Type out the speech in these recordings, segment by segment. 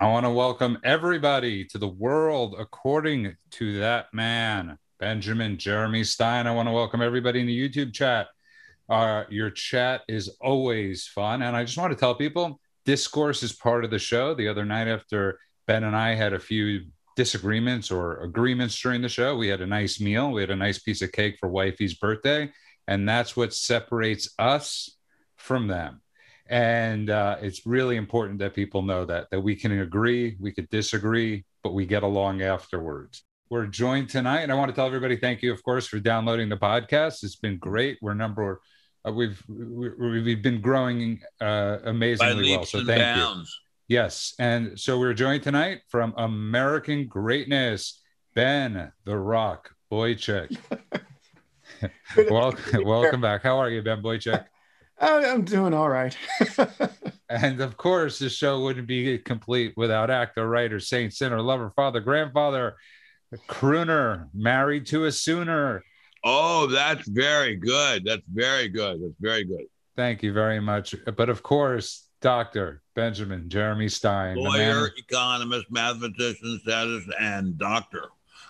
I want to welcome everybody to the world according to that man, Benjamin Jeremy Stein. I want to welcome everybody in the YouTube chat. Uh, your chat is always fun. And I just want to tell people discourse is part of the show. The other night, after Ben and I had a few disagreements or agreements during the show, we had a nice meal. We had a nice piece of cake for wifey's birthday. And that's what separates us from them and uh, it's really important that people know that that we can agree we could disagree but we get along afterwards. We're joined tonight and i want to tell everybody thank you of course for downloading the podcast. It's been great. We're number uh, we've we've been growing uh, amazingly well so thank bounds. you yes and so we're joined tonight from american greatness ben the rock boychuk. Welcome, welcome back. How are you ben boychuk I'm doing all right. and of course, the show wouldn't be complete without actor, writer, saint, sinner, lover, father, grandfather, crooner, married to a sooner. Oh, that's very good. That's very good. That's very good. Thank you very much. But of course, Dr. Benjamin Jeremy Stein, lawyer, economist, mathematician, statist, and doctor.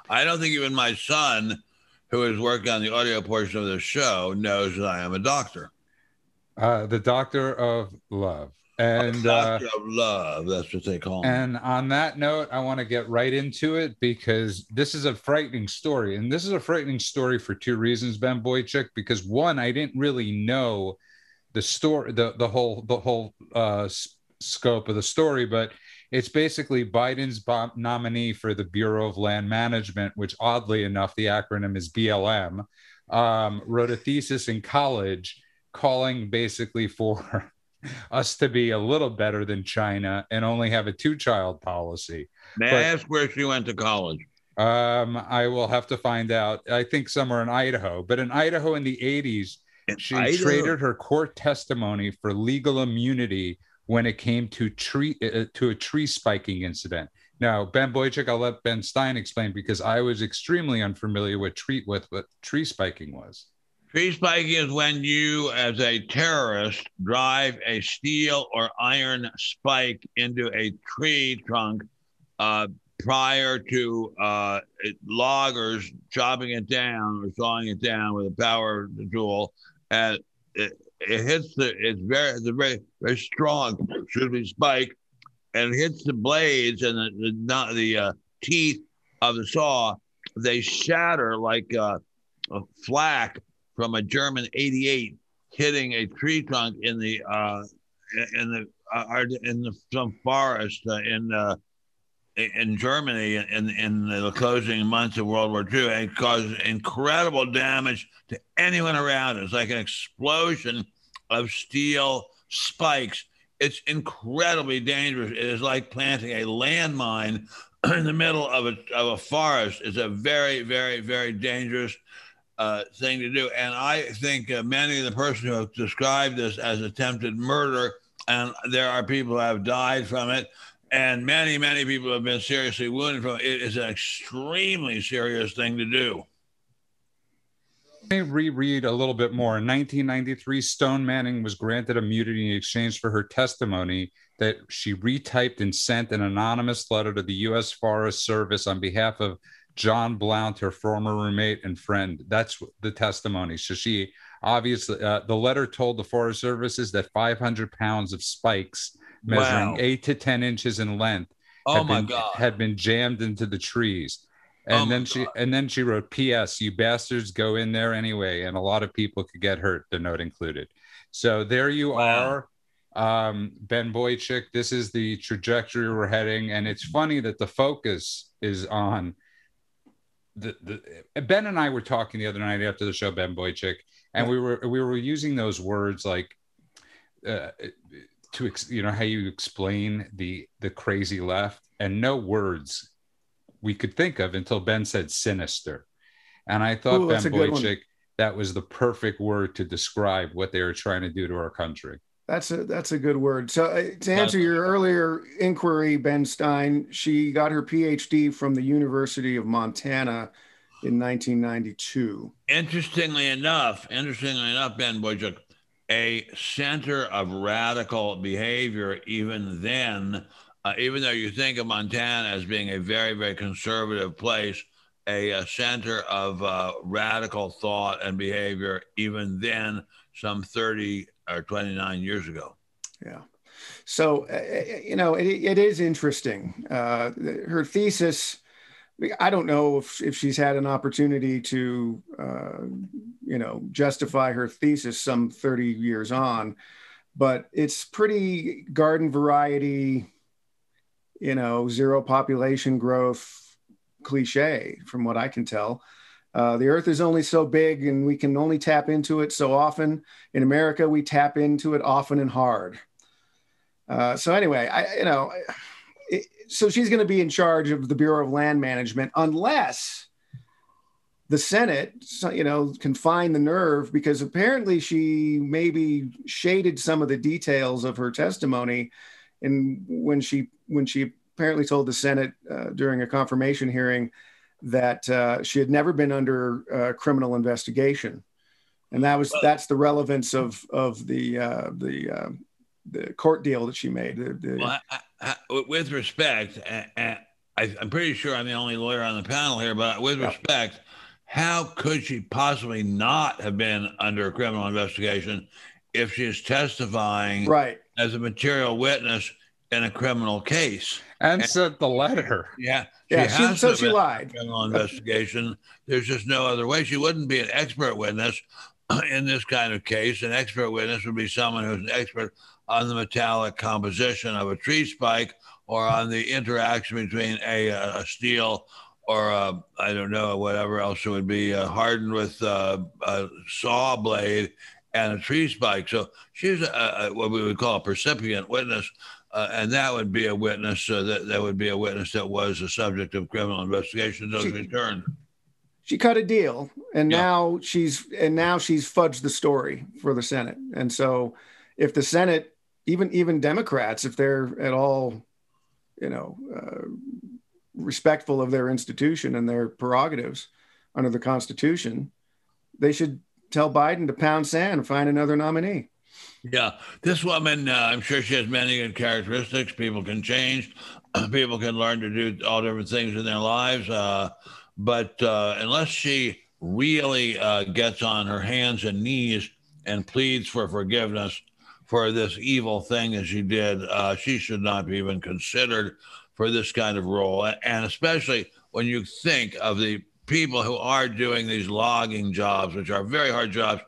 I don't think even my son, who is working on the audio portion of the show, knows that I am a doctor. Uh, the Doctor of Love. And Doctor uh, of Love, that's what they call him. And on that note, I want to get right into it because this is a frightening story. And this is a frightening story for two reasons, Ben Boychuk. Because one, I didn't really know the story, the, the whole, the whole uh, scope of the story, but it's basically Biden's nominee for the Bureau of Land Management, which oddly enough, the acronym is BLM, um, wrote a thesis in college calling basically for us to be a little better than China and only have a two child policy. May but, I ask where she went to college? Um, I will have to find out. I think somewhere in Idaho, but in Idaho in the 80s, in she Idaho? traded her court testimony for legal immunity when it came to tree uh, to a tree spiking incident. Now, Ben Boychuk, I'll let Ben Stein explain because I was extremely unfamiliar with tree with what tree spiking was. Tree spiking is when you, as a terrorist, drive a steel or iron spike into a tree trunk uh, prior to uh, loggers chopping it down or sawing it down with a power tool. And it, it hits the, it's very, it's a very, very strong, excuse me, spike, and hits the blades and the, the, the uh, teeth of the saw. They shatter like uh, a flak from a German 88 hitting a tree trunk in the uh, in the uh, in the some forest uh, in uh, in Germany in in the closing months of World War II and caused incredible damage to anyone around. It's like an explosion of steel spikes. It's incredibly dangerous. It is like planting a landmine in the middle of a of a forest. It's a very very very dangerous uh, thing to do. And I think uh, many of the persons who have described this as attempted murder, and there are people who have died from it, and many, many people have been seriously wounded from it. It is an extremely serious thing to do. Let me reread a little bit more. In 1993, Stone Manning was granted a immunity in exchange for her testimony that she retyped and sent an anonymous letter to the U.S. Forest Service on behalf of John Blount, her former roommate and friend. That's the testimony. So she obviously, uh, the letter told the Forest Services that 500 pounds of spikes measuring wow. eight to 10 inches in length oh had, been, God. had been jammed into the trees. And oh then she God. and then she wrote, "P.S. You bastards go in there anyway, and a lot of people could get hurt." The note included. So there you wow. are, um, Ben Boychuk. This is the trajectory we're heading, and it's funny that the focus is on the, the Ben and I were talking the other night after the show, Ben Boychuk, and yeah. we were we were using those words like uh, to you know how you explain the the crazy left, and no words we could think of until Ben said sinister, and I thought Ooh, Ben Boychuk that was the perfect word to describe what they were trying to do to our country. That's a that's a good word. So uh, to answer your earlier inquiry, Ben Stein, she got her PhD from the University of Montana in 1992. Interestingly enough, interestingly enough, Ben Boychuk, a center of radical behavior even then uh, even though you think of Montana as being a very, very conservative place, a, a center of uh, radical thought and behavior, even then, some 30 or 29 years ago. Yeah. So, uh, uh you know, it, it is interesting. Uh, her thesis, I don't know if, if she's had an opportunity to, uh, you know, justify her thesis some 30 years on, but it's pretty garden variety, you know, zero population growth cliche from what I can tell. Uh, the earth is only so big and we can only tap into it so often. In America, we tap into it often and hard. Uh, so anyway, I, you know, it, so she's going to be in charge of the Bureau of Land Management unless the Senate, you know, can find the nerve because apparently she maybe shaded some of the details of her testimony, and when she when she apparently told the Senate uh, during a confirmation hearing that uh, she had never been under uh, criminal investigation, and that was that's the relevance of of the uh, the uh, the court deal that she made. The, the, well, I, I, with respect, I, am pretty sure I'm the only lawyer on the panel here, but with yeah. respect, how could she possibly not have been under a criminal investigation if she's testifying right. as a material witness in a criminal case? And, and sent the letter. Yeah, yeah. She, so she lied. Criminal investigation. There's just no other way. She wouldn't be an expert witness in this kind of case. An expert witness would be someone who's an expert on the metallic composition of a tree spike or on the interaction between a, a steel or I don't know whatever else it would be uh, hardened with uh, a saw blade and a tree spike. So she's a, a, what we would call a percipient witness uh, and that would be a witness uh, that that would be a witness that was the subject of criminal investigation until returned. She cut a deal, and yeah. now she's and now she's fudged the story for the Senate. And so, if the Senate, even even Democrats, if they're at all, you know, uh, respectful of their institution and their prerogatives under the Constitution, they should tell Biden to pound sand and find another nominee. Yeah, this woman, uh, I'm sure she has many good characteristics. People can change, people can learn to do all different things in their lives. Uh, but uh, unless she really uh, gets on her hands and knees and pleads for forgiveness for this evil thing that she did, uh, she should not be even considered for this kind of role. And especially when you think of the people who are doing these logging jobs, which are very hard jobs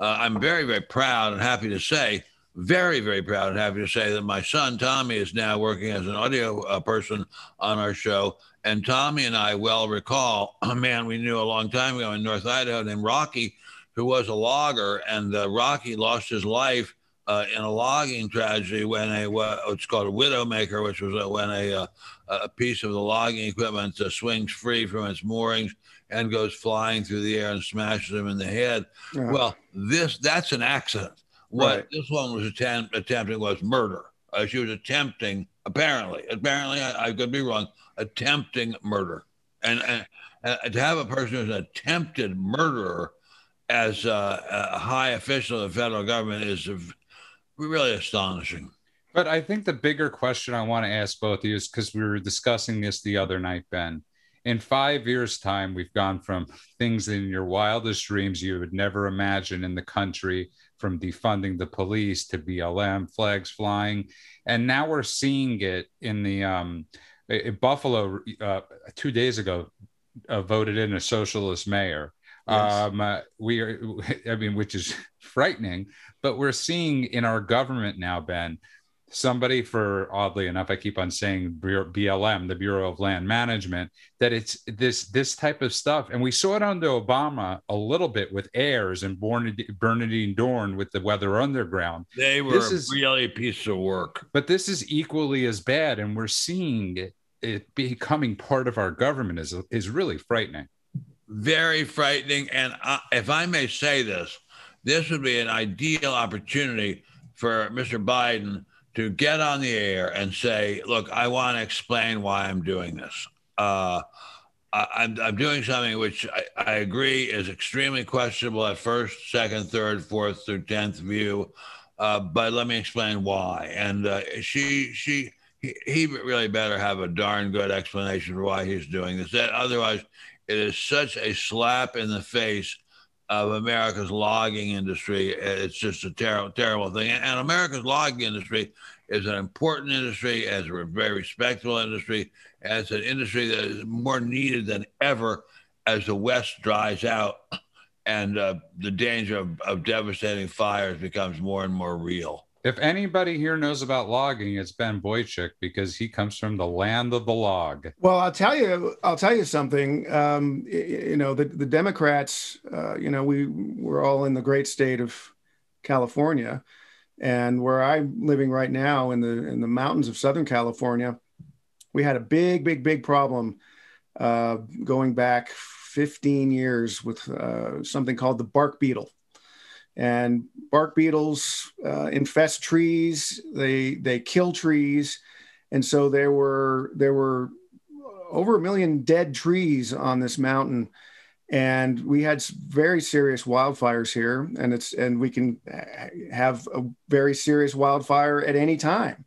uh, I'm very, very proud and happy to say, very, very proud and happy to say that my son Tommy is now working as an audio uh, person on our show. And Tommy and I well recall a man we knew a long time ago in North Idaho named Rocky, who was a logger. And uh, Rocky lost his life uh, in a logging tragedy when a what's called a widowmaker, which was uh, when a, uh, a piece of the logging equipment uh, swings free from its moorings and goes flying through the air and smashes him in the head. Yeah. Well, this that's an accident. What right. this one was attempt, attempting was murder. Uh, she was attempting, apparently, apparently, I, I, could be wrong, attempting murder. And, and, and, to have a person who's an attempted murderer as uh, a high official of the federal government is really astonishing. But I think the bigger question I want to ask both of you is because we were discussing this the other night, Ben in five years' time, we've gone from things in your wildest dreams you would never imagine in the country, from defunding the police to BLM flags flying, and now we're seeing it in the um, Buffalo uh, two days ago uh, voted in a socialist mayor. Yes. Um, uh, we are, I mean, which is frightening, but we're seeing in our government now, Ben, somebody for oddly enough i keep on saying blm the bureau of land management that it's this this type of stuff. And we saw it under obama a little bit with Ayers and Bernardine Dohrn with the weather underground. They were this is, really a piece of work. But this is equally as bad and we're seeing it, it becoming part of our government is is really frightening. Very frightening. And I, if i may say this this would be an ideal opportunity for mr biden to get on the air and say, look, I want to explain why I'm doing this. Uh, I, am I'm doing something which I, I, agree is extremely questionable at first, second, third, fourth, through tenth view, uh, but let me explain why. And uh, she she he, he really better have a darn good explanation for why he's doing this. That otherwise, it is such a slap in the face of America's logging industry. It's just a terrible, terrible thing. And America's logging industry is an important industry, as a very respectable industry, as an industry that is more needed than ever as the West dries out and uh, the danger of, of devastating fires becomes more and more real. If anybody here knows about logging, it's Ben Boychuk because he comes from the land of the log. Well, I'll tell you, I'll tell you something. Um, you know, the, the Democrats, uh, you know, we we're all in the great state of California, and where I'm living right now in the in the mountains of Southern California, we had a big, big, big problem uh, going back 15 years with uh, something called the bark beetle and bark beetles uh, infest trees. They they kill trees, and so there were there were over a million dead trees on this mountain, and we had very serious wildfires here. And it's and we can have a very serious wildfire at any time.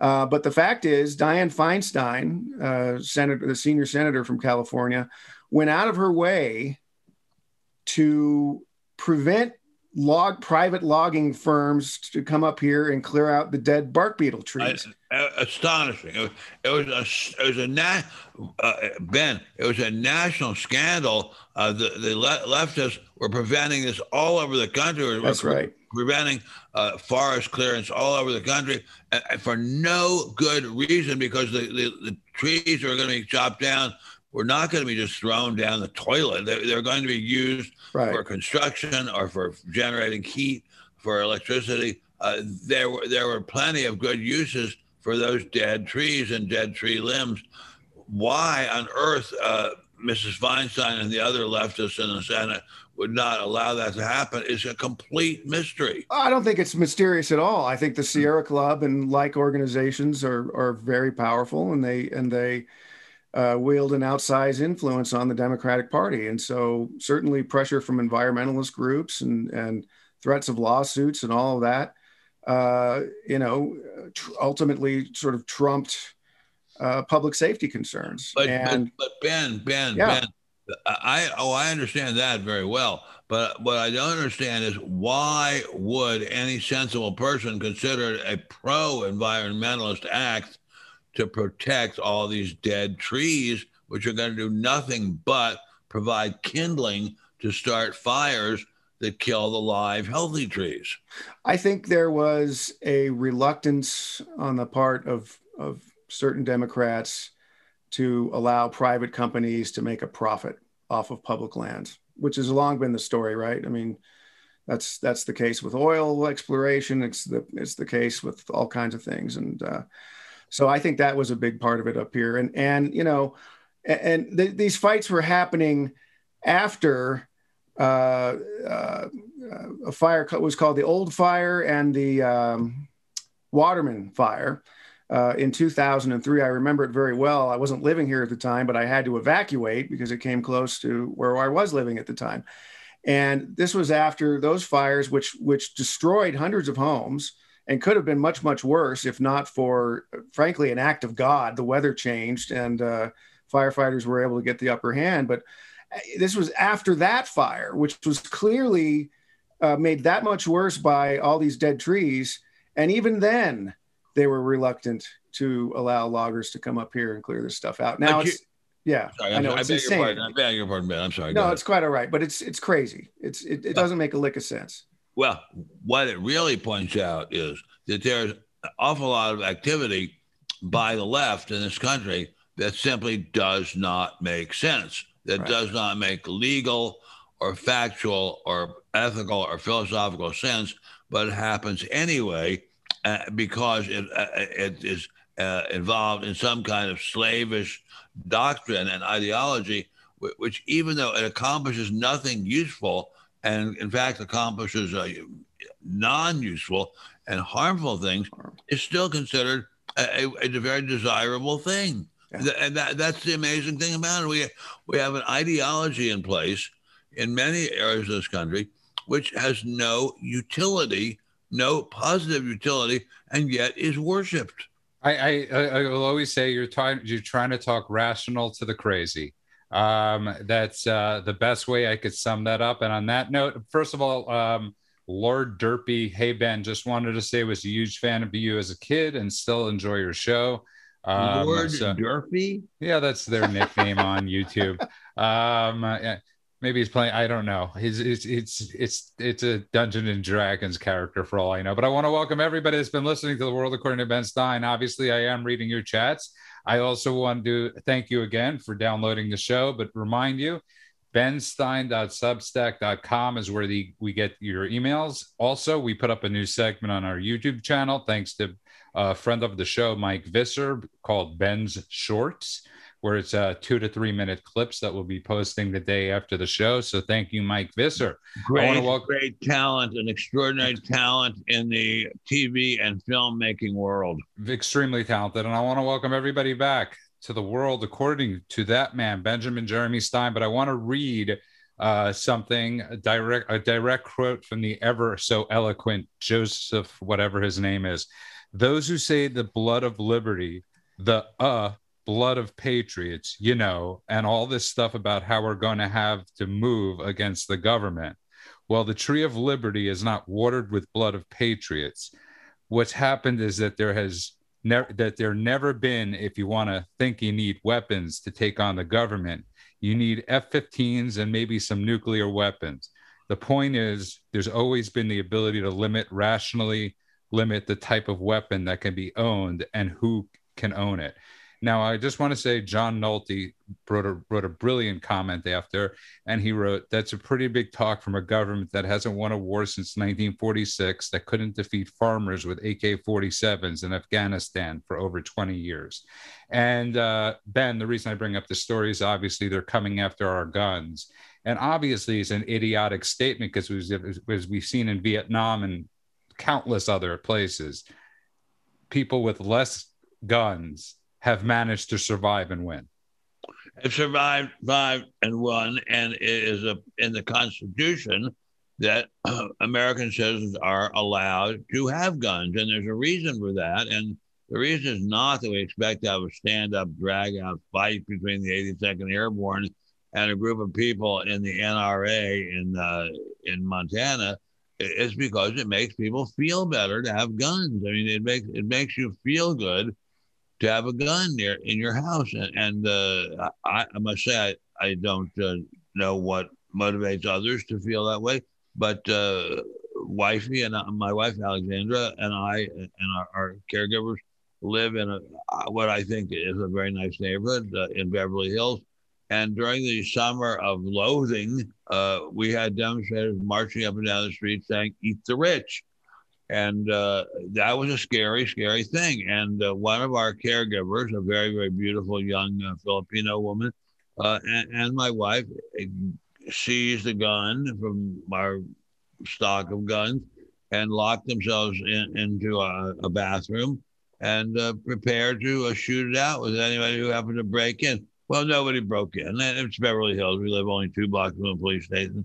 Uh, but the fact is, Dianne Feinstein, uh, senator, the senior senator from California, went out of her way to prevent log private logging firms to come up here and clear out the dead bark beetle trees. I, astonishing! It was, it was a it was a na- uh, Ben. It was a national scandal. Uh, the the le- leftists were preventing this all over the country. That's pre- right. Preventing uh, forest clearance all over the country and, and for no good reason because the, the, the trees are going to be chopped down were not going to be just thrown down the toilet. They're, they're going to be used right. for construction or for generating heat, for electricity. Uh, there were there were plenty of good uses for those dead trees and dead tree limbs. Why on earth uh, Mrs. Feinstein and the other leftists in the Senate would not allow that to happen is a complete mystery. I don't think it's mysterious at all. I think the Sierra Club and like organizations are are very powerful, and they and they uh, wield an outsized influence on the Democratic Party. And so, certainly, pressure from environmentalist groups and, and threats of lawsuits and all of that, uh, you know, tr- ultimately sort of trumped uh, public safety concerns. But, and, but, but Ben, Ben, yeah. Ben, I oh I understand that very well. But what I don't understand is why would any sensible person consider a pro-environmentalist act to protect all these dead trees, which are going to do nothing but provide kindling to start fires that kill the live, healthy trees. I think there was a reluctance on the part of, of certain Democrats to allow private companies to make a profit off of public lands, which has long been the story, right? I mean, that's that's the case with oil exploration. It's the it's the case with all kinds of things, and uh, so I think that was a big part of it up here. And and you know, and th- these fights were happening after uh, uh, a fire was called the Old Fire and the um, Waterman Fire. Uh, in 2003. I remember it very well. I wasn't living here at the time, but I had to evacuate because it came close to where I was living at the time. And this was after those fires, which which destroyed hundreds of homes, and could have been much much worse if not for frankly an act of god the weather changed and uh, firefighters were able to get the upper hand but uh, this was after that fire which was clearly uh, made that much worse by all these dead trees and even then they were reluctant to allow loggers to come up here and clear this stuff out now it's yeah, sorry, I know. I beg your pardon. I beg your pardon, Ben. I'm sorry. No, it's quite all right, but it's it's crazy. It's it, it doesn't make a lick of sense. Well, what it really points out is that there's an awful lot of activity by the left in this country that simply does not make sense, that right. does not make legal or factual or ethical or philosophical sense, but it happens anyway uh, because it, uh, it is uh, involved in some kind of slavish doctrine and ideology, which, even though it accomplishes nothing useful, and in fact accomplishes uh, non-useful and harmful things is still considered a, a, a very desirable thing. Yeah. And that, that's the amazing thing about it. We, we have an ideology in place in many areas of this country which has no utility, no positive utility, and yet is worshipped. I, I, I will always say you're trying you're trying to talk rational to the crazy. Um, that's uh, the best way I could sum that up. And on that note, first of all, um, Lord Derpy, hey Ben, just wanted to say was a huge fan of you as a kid and still enjoy your show. Um, Lord so, Derpy, yeah, that's their nickname on YouTube. Um, yeah, maybe he's playing. I don't know. He's it's it's it's it's a Dungeon and Dragons character for all I know. But I want to welcome everybody that's been listening to the World According to Ben Stein. Obviously, I am reading your chats. I also want to thank you again for downloading the show, but remind you, benstein.substack.com is where the, we get your emails. Also, we put up a new segment on our YouTube channel, thanks to a friend of the show, Mike Visser, called Ben's Shorts where it's uh, two to three minute clips that we'll be posting the day after the show. So thank you, Mike Visser. Great, welcome- great talent and extraordinary talent in the TV and filmmaking world. Extremely talented. And I want to welcome everybody back to the world according to that man, Benjamin Jeremy Stein. But I want to read uh, something a direct a direct quote from the ever so eloquent Joseph, whatever his name is. Those who say the blood of liberty, the uh blood of patriots, you know, and all this stuff about how we're going to have to move against the government. Well, the tree of liberty is not watered with blood of patriots. What's happened is that there has never that there never been, if you want to think you need weapons to take on the government, you need F-15s and maybe some nuclear weapons. The point is, there's always been the ability to limit rationally limit the type of weapon that can be owned and who can own it. Now, I just want to say John Nolte wrote a, wrote a brilliant comment after, and he wrote, That's a pretty big talk from a government that hasn't won a war since 1946, that couldn't defeat farmers with AK 47s in Afghanistan for over 20 years. And uh, Ben, the reason I bring up the story is obviously they're coming after our guns. And obviously, it's an idiotic statement because, as we've seen in Vietnam and countless other places, people with less guns have managed to survive and win. Have survived, survived and won, and it is a, in the Constitution that American citizens are allowed to have guns, and there's a reason for that. And the reason is not that we expect to have a stand-up, drag-out fight between the 82nd Airborne and a group of people in the NRA in uh, in Montana. It's because it makes people feel better to have guns. I mean, it makes it makes you feel good to have a gun near in your house. And, and uh, I, I, must say, I, I don't uh, know what motivates others to feel that way, but uh, wifey and uh, my wife Alexandra and I and our, our, caregivers live in a what I think is a very nice neighborhood uh, in Beverly Hills. And during the summer of loathing, uh, we had demonstrators marching up and down the street saying, "Eat the rich." And uh, that was a scary, scary thing. And uh, one of our caregivers, a very, very beautiful young uh, Filipino woman, uh, and, and, my wife eh, seized a gun from our stock of guns and locked themselves in, into a, a, bathroom and uh, prepared to uh, shoot it out with anybody who happened to break in. Well, nobody broke in. It's Beverly Hills. We live only two blocks from the police station.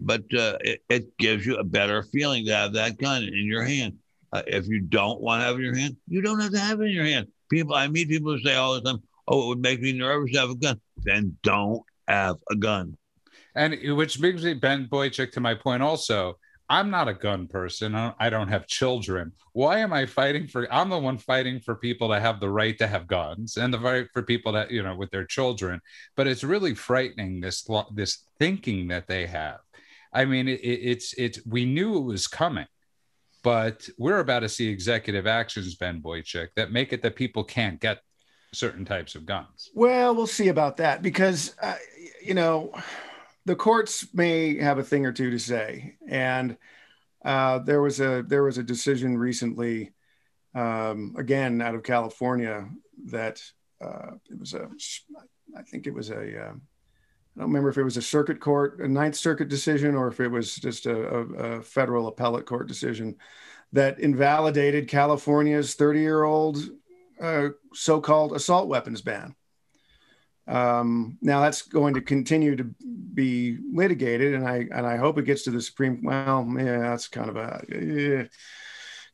But uh, it, it, gives you a better feeling to have that gun in your hand. Uh, if you don't want to have it in your hand, you don't have to have it in your hand. People, I meet people who say all the time, "Oh, it would make me nervous to have a gun." Then don't have a gun. And which brings me, Ben Boychuk, to my point. Also, I'm not a gun person. I don't have children. Why am I fighting for? I'm the one fighting for people to have the right to have guns and the right for people that you know with their children. But it's really frightening this this thinking that they have I mean, it, it's it's we knew it was coming, but we're about to see executive actions, Ben Boychuk, that make it that people can't get certain types of guns. Well, we'll see about that because uh, you know the courts may have a thing or two to say, and uh, there was a there was a decision recently, um, again out of California, that uh, it was a I think it was a um, I don't remember if it was a circuit court, a Ninth Circuit decision, or if it was just a, a, a federal appellate court decision that invalidated California's 30 year old uh, so called assault weapons ban. Um, now that's going to continue to be litigated, and I and I hope it gets to the Supreme. Well, yeah, that's kind of a.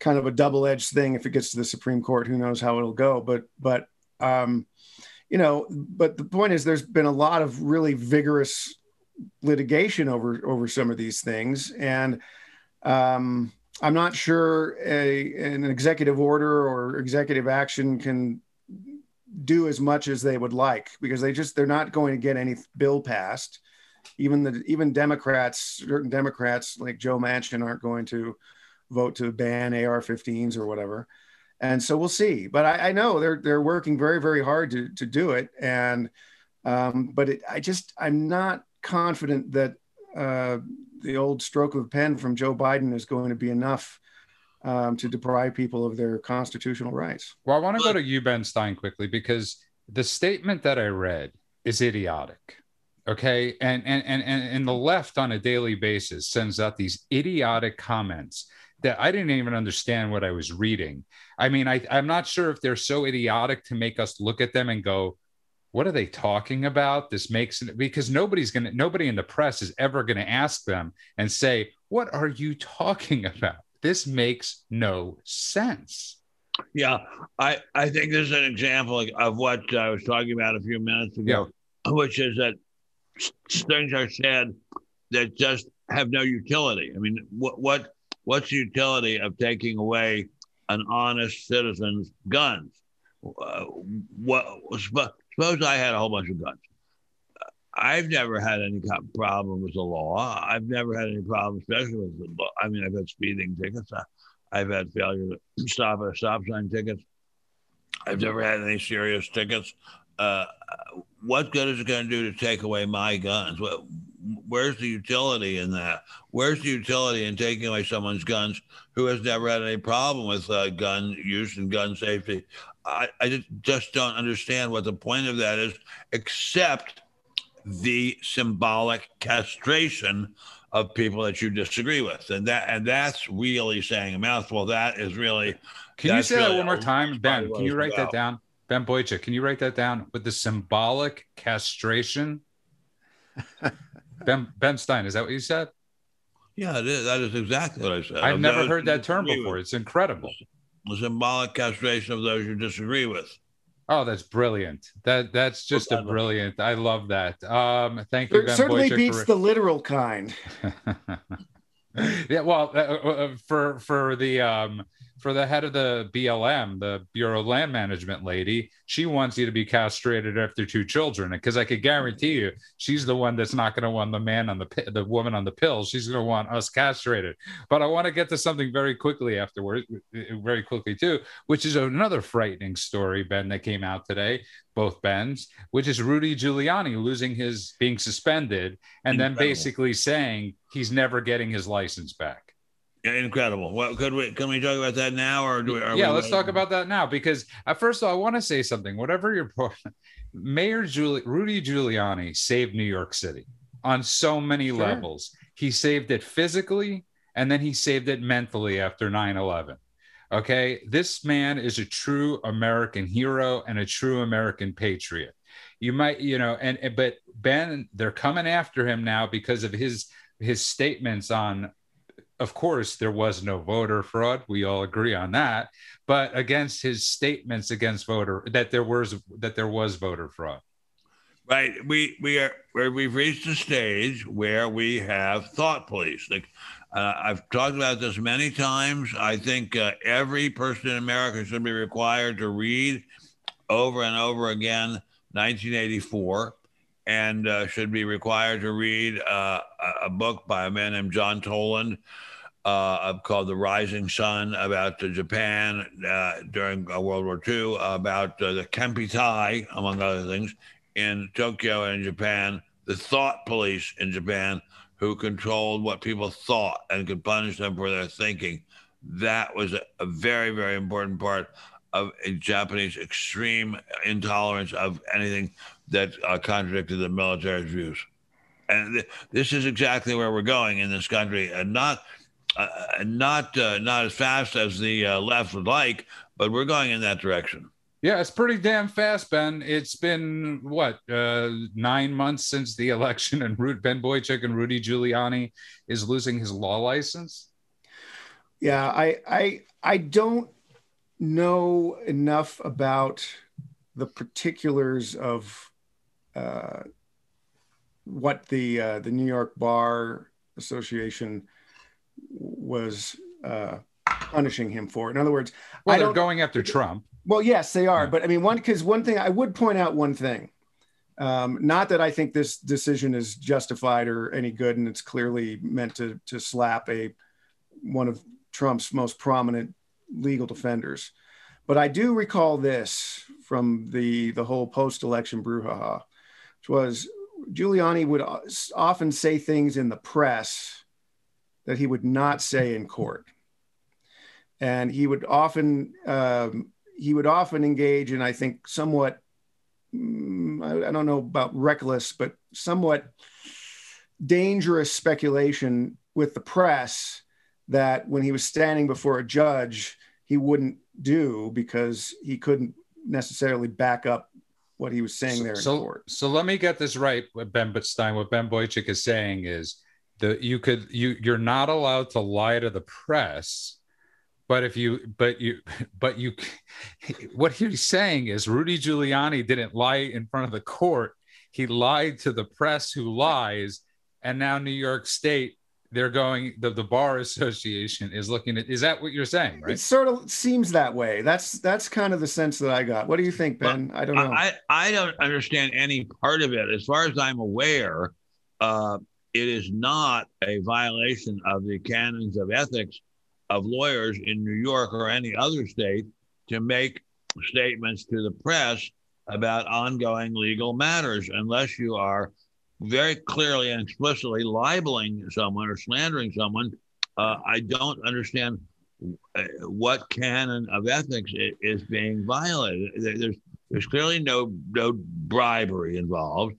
Kind of a double-edged thing. If it gets to the Supreme Court, who knows how it'll go? But but um, you know, but the point is, there's been a lot of really vigorous litigation over over some of these things, and um, I'm not sure a, an executive order or executive action can do as much as they would like because they just they're not going to get any bill passed. Even the even Democrats, certain Democrats like Joe Manchin, aren't going to vote to ban AR-15s or whatever. And so we'll see. But I, I know they're they're working very very hard to to do it. And um, but it, I just I'm not confident that uh, the old stroke of the pen from Joe Biden is going to be enough um, to deprive people of their constitutional rights. Well, I want to go to you, Ben Stein, quickly because the statement that I read is idiotic. Okay. And, and, and, and the left on a daily basis sends out these idiotic comments that I didn't even understand what I was reading. I mean, I, I'm not sure if they're so idiotic to make us look at them and go, what are they talking about? This makes it because nobody's going to, nobody in the press is ever going to ask them and say, What are you talking about? This makes no sense. Yeah, I, I think this is an example of what I was talking about a few minutes ago, yeah. which is that things are said that just have no utility. I mean, what, what what's the utility of taking away an honest citizen's guns? Uh, what Suppose I had a whole bunch of guns. I've never had any problem with the law. I've never had any problem, especially with the law. I mean, I've had speeding tickets. I've had failure to stop at a stop sign tickets. I've never had any serious tickets. Uh, what good is it going to do to take away my guns? Where's the utility in that? Where's the utility in taking away someone's guns who has never had any problem with uh, gun use and gun safety? I, I just don't understand what the point of that is, except the symbolic castration of people that you disagree with, and that and that's really saying a mouthful. That is really. Can you say really that one more time, Ben? Can you write about. that down, Ben Boychuk? Can you write that down with the symbolic castration? ben Ben Stein, is that what you said? Yeah, it is. That is exactly what I said. I've never heard that term before. It's incredible the symbolic castration of those you disagree with. Oh, that's brilliant. That that's just a brilliant. I love that. Um, thank you. Ben certainly Boychuk, beats for... the literal kind. yeah, well, uh, uh, uh, for for the um, for the head of the BLM, the Bureau of Land Management lady, she wants you to be castrated after two children. Because I could guarantee you, she's the one that's not going to want the man on the the woman on the pills. She's going to want us castrated. But I want to get to something very quickly afterwards, very quickly too, which is another frightening story, Ben, that came out today. Both Bens, which is Rudy Giuliani losing his being suspended and Incredible. then basically saying he's never getting his license back. Incredible. Well, could we can we talk about that now, or do we? yeah, we let's talk about that now because at first all, I want to say something. Whatever your point, Mayor Giuli- Rudy Giuliani saved New York City on so many sure. levels. He saved it physically, and then he saved it mentally after 9-11. Okay, this man is a true American hero and a true American patriot. You might, you know, and but Ben, they're coming after him now because of his his statements on of course, there was no voter fraud. We all agree on that. But against his statements against voter that there was that there was voter fraud. Right. We we are where we've reached a stage where we have thought police. Like uh, I've talked about this many times. I think uh, every person in America should be required to read over and over again 1984 and uh, should be required to read uh, a book by a man named John Toland uh, called The Rising Sun about uh, Japan uh, during uh, World War II, about the Kempeitai, among other things, in Tokyo and Japan, the thought police in Japan who controlled what people thought and could punish them for their thinking. That was a, a very, very important part of Japanese extreme intolerance of anything that uh, contradicted the military's views. And th- this is exactly where we're going in this country, and not uh, not uh, not as fast as the uh, left would like, but we're going in that direction. Yeah, it's pretty damn fast, Ben. It's been what uh, nine months since the election, and Ben Boychuk and Rudy Giuliani is losing his law license. Yeah, I I I don't know enough about the particulars of uh, what the uh, the New York Bar Association was uh, punishing him for. In other words, well, I they're going after Trump. Well, yes, they are. Yeah. But I mean, one because one thing I would point out one thing. Um, not that I think this decision is justified or any good, and it's clearly meant to to slap a one of Trump's most prominent legal defenders. But I do recall this from the the whole post-election brouhaha, which was Giuliani would often say things in the press that he would not say in court, and he would often um, he would often engage in I think somewhat mm, I don't know about reckless, but somewhat dangerous speculation with the press that when he was standing before a judge, he wouldn't do because he couldn't necessarily back up what he was saying there in so, court. So let me get this right. What Ben Stein, what Ben Boychuk is saying is that you could you you're not allowed to lie to the press, but if you but you but you what he's saying is Rudy Giuliani didn't lie in front of the court. He lied to the press who lies, and now New York State they're going the, the bar association is looking at is that what you're saying right It sort of seems that way. That's that's kind of the sense that I got. What do you think, Ben? I don't know. I, I don't understand any part of it. As far as I'm aware, uh, it is not a violation of the canons of ethics of lawyers in New York or any other state to make statements to the press about ongoing legal matters unless you are very clearly and explicitly libeling someone or slandering someone. Uh, I don't understand uh, what canon of ethics is being violated. There's there's clearly no no bribery involved.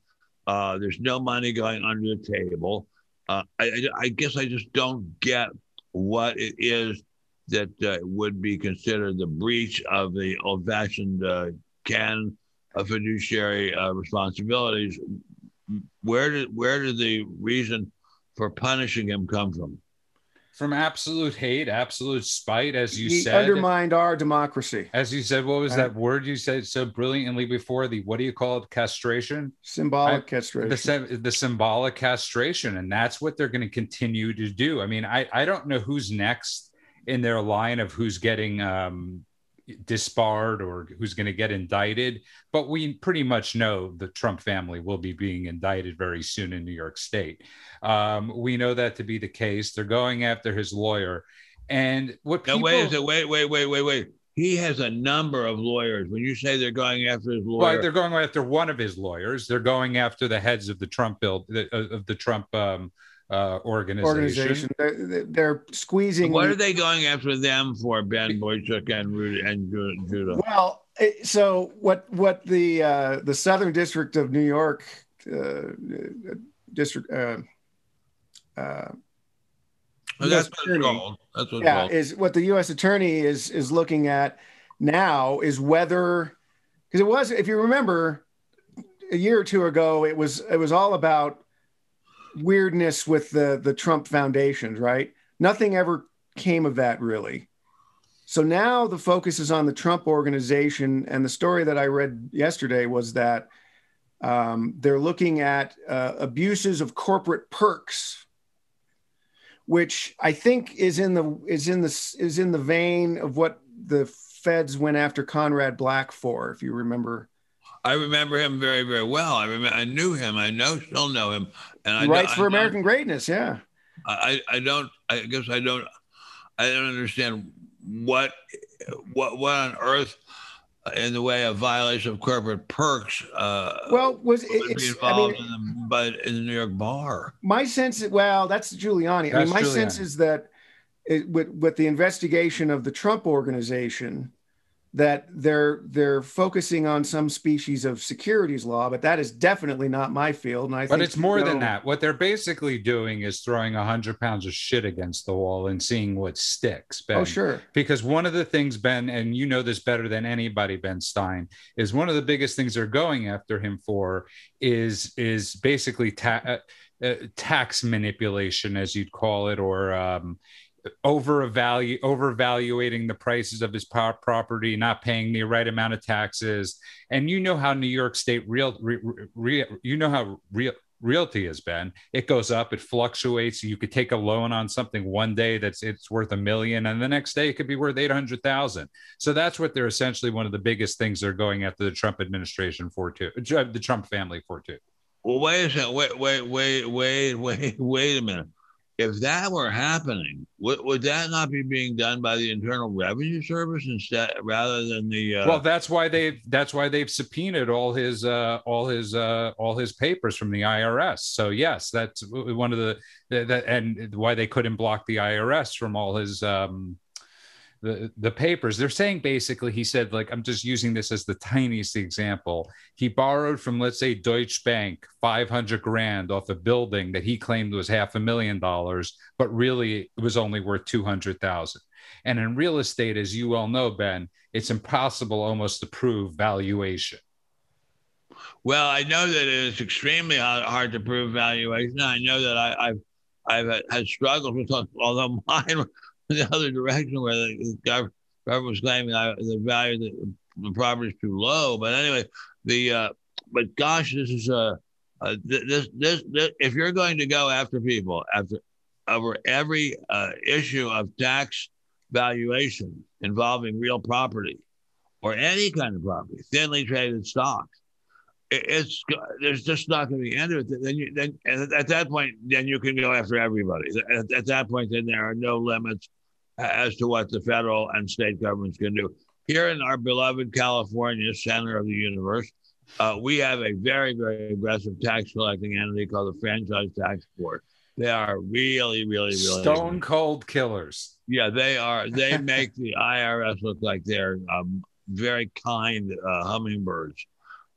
Uh, there's no money going under the table. Uh, I, I, guess I just don't get what it is that uh, would be considered the breach of the old-fashioned uh, canon of fiduciary uh, responsibilities. Where did where did the reason for punishing him come from? from absolute hate absolute spite as you he said undermined our democracy. as you said what was Uh, that word you said so brilliantly before the what do you call it castration Symbolic I- castration. the the symbolic castration and that's what they're going to continue to do i mean i i don't know who's next in their line of who's getting um disbarred or who's going to get indicted but we pretty much know the trump family will be being indicted very soon in new york state um, we know that to be the case they're going after his lawyer and what people, wait wait, wait, wait, wait, wait. He has a number of lawyers. When you say they're going after his well, lawyer, they're going after one of his lawyers. They're going after the heads of the Trump bill the- of the Trump um, uh, organization. organization. They're, they're squeezing. what are they going after them for? Ben Boychuk and Rudy and Judah. Well, so what? What the uh, the Southern District of New York uh, district? Uh, uh, Oh, that's what it's attorney. called. That's what it's yeah, called. is what the U.S. attorney is is looking at now is whether because it was if you remember a year or two ago it was it was all about weirdness with the the Trump foundations, right? Nothing ever came of that really. So now the focus is on the Trump organization, and the story that I read yesterday was that um, they're looking at uh, abuses of corporate perks which I think is in the is in the is in the vein of what the feds went after Conrad Black for, if you remember. I remember him very, very well. I remember, I knew him. I know, still know him. And He I writes I for don't- American Greatness, yeah. I, I don't. I guess I don't. I don't understand what, what, what on earth, in the way of violation of corporate perks, uh, Well, was it, would be it's I mean, in the, but in the New York bar. my sense is, well, that's Giuliani. I mean, my sense is that it, with with the investigation of the Trump organization, that they're they're focusing on some species of securities law, but that is definitely not my field. And I But think it's more you than that. What they're basically doing is throwing a hundred pounds of shit against the wall and seeing what sticks. Ben. Oh, sure. Because one of the things, Ben, and you know this better than anybody, Ben Stein, is one of the biggest things they're going after him for is is basically ta- uh, uh, tax manipulation, as you'd call it, or um, over value overvaluating the prices of his property not paying the right amount of taxes. And you know how new york state real re, re, you know how real realty has been. It goes up it fluctuates. You could take a loan on something one day that's it's worth a million and the next day it could be worth 800,000 so that's what they're essentially one of the biggest things they're going after the Trump administration for too the Trump family for too. Well wait a second. Wait wait wait wait wait wait a minute if that were happening, would, would that not be being done by the Internal Revenue Service instead, rather than the? Uh... Well, that's why they that's why they've subpoenaed all his uh, all his uh, all his papers from the IRS. So yes, that's one of the that and why they couldn't block the IRS from all his um, the the papers they're saying basically he said like i'm just using this as the tiniest example. He borrowed from let's say deutsche bank 500 grand off a building that he claimed was half a million dollars but really it was only worth 200000 and in real estate as you well know ben it's impossible almost to prove valuation. Well i know that it's extremely hard to prove valuation. I know that I, have I've had struggles with, although mine the other direction where the government was claiming the value of the, property is too low. But anyway, the uh, but gosh, this is a uh, this, this, this if you're going to go after people after over every uh, issue of tax valuation involving real property or any kind of property, thinly traded stocks, it's there's just not going to be end of it. Then you then at that point, then you can go after everybody. At, at that point, then there are no limits as to what the federal and state governments can do. Here in our beloved California, center of the universe, uh, we have a very, very aggressive tax collecting entity called the Franchise Tax Board. They are really, really, really stone cold killers. Yeah, they are. They make the IRS look like they're um, very kind uh, hummingbirds.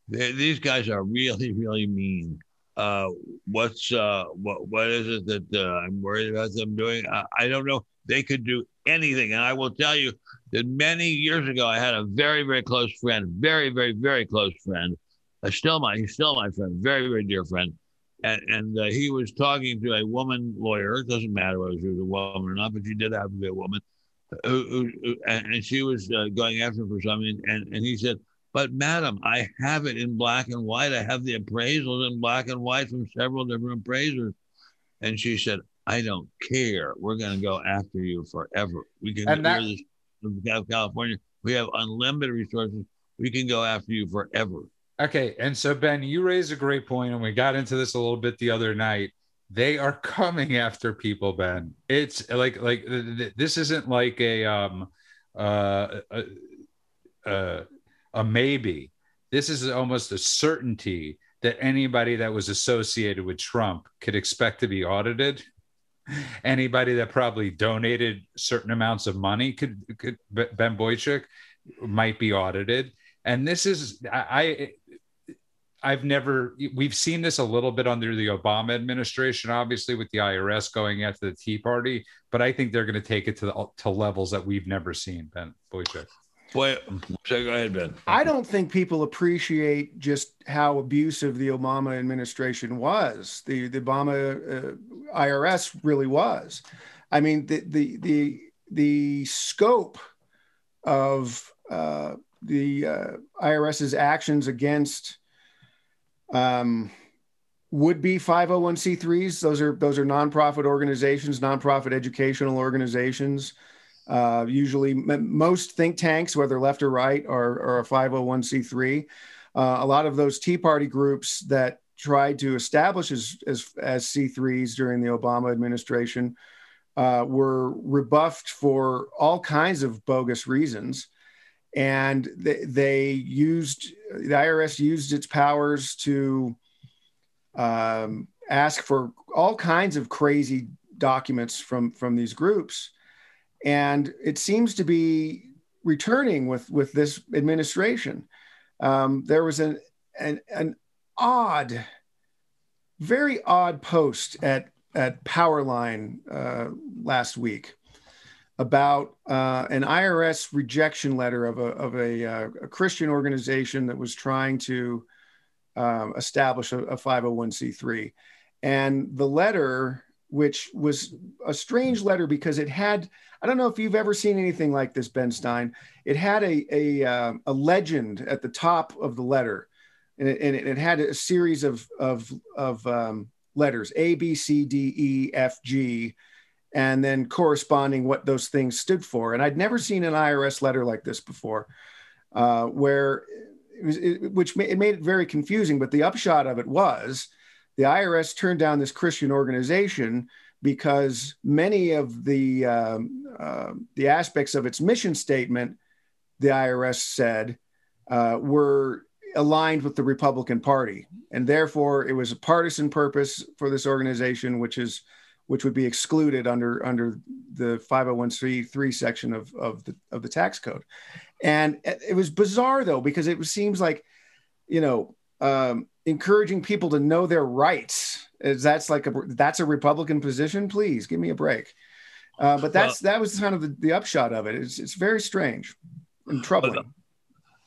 These guys are really, really mean. Uh, what's uh, what? What is it that uh, I'm worried about them doing? I don't know. They could do anything. And I will tell you that many years ago, I had a very, very close friend, very, very, very close friend. Uh, still my, he's still my friend, very, very dear friend. And, and uh, he was talking to a woman lawyer. It doesn't matter whether she was a woman or not, but she did have to be a woman. Who, who, who, and she was uh, going after him for something. And, and he said, but madam, I have it in black and white. I have the appraisals in black and white from several different appraisers. And she said, I don't care. We're going to go after you forever. We can and that, this from California. We have unlimited resources. We can go after you forever. Okay. And so, Ben, you raised a great point, and we got into this a little bit the other night. They are coming after people, Ben. It's like like this isn't like a um uh a, a, a maybe. This is almost a certainty that anybody that was associated with Trump could expect to be audited anybody that probably donated certain amounts of money could, could Ben Boychuk might be audited. And this is I, I have never we've seen this a little bit under the Obama administration, obviously with the IRS going after the Tea Party, but I think they're going to take it to the to levels that we've never seen. Ben Boychuk. So go ahead, Ben. I don't think people appreciate just how abusive the Obama administration was. The the Obama uh, IRS really was. I mean, the the the the scope of uh, the uh, IRS's actions against um, would be 501c3s. Those are those are nonprofit organizations, nonprofit educational organizations. Uh, usually, m- most think tanks, whether left or right, are, are a 501c3. Uh, a lot of those Tea Party groups that tried to establish as, as, as C3s during the Obama administration uh, were rebuffed for all kinds of bogus reasons. And they, they used, the IRS used its powers to um, ask for all kinds of crazy documents from, from these groups and it seems to be returning with with this administration. Um, there was an, an an odd, very odd post at at Powerline uh, last week about uh, an IRS rejection letter of a of a, uh, a Christian organization that was trying to um, establish a, a 501c3, and the letter which was a strange letter because it had I don't know if you've ever seen anything like this, Ben Stein. It had a a, uh, a legend at the top of the letter, and it, and it, had a series of of of um, letters A B C D E F G, and then corresponding what those things stood for. And I'd never seen an IRS letter like this before, uh, where it was, it, which ma- it made it very confusing. But the upshot of it was the IRS turned down this Christian organization because many of the um, uh, the aspects of its mission statement, the IRS said, uh, were aligned with the Republican Party, and therefore it was a partisan purpose for this organization, which is which would be excluded under under the 501c3 section of, of the of the tax code. And it was bizarre though because it seems like, you know, um, encouraging people to know their rights. Is that's like a that's a Republican position? Please give me a break. Uh, but that's well, that was kind of the, the, upshot of it. It's it's very strange and troubling.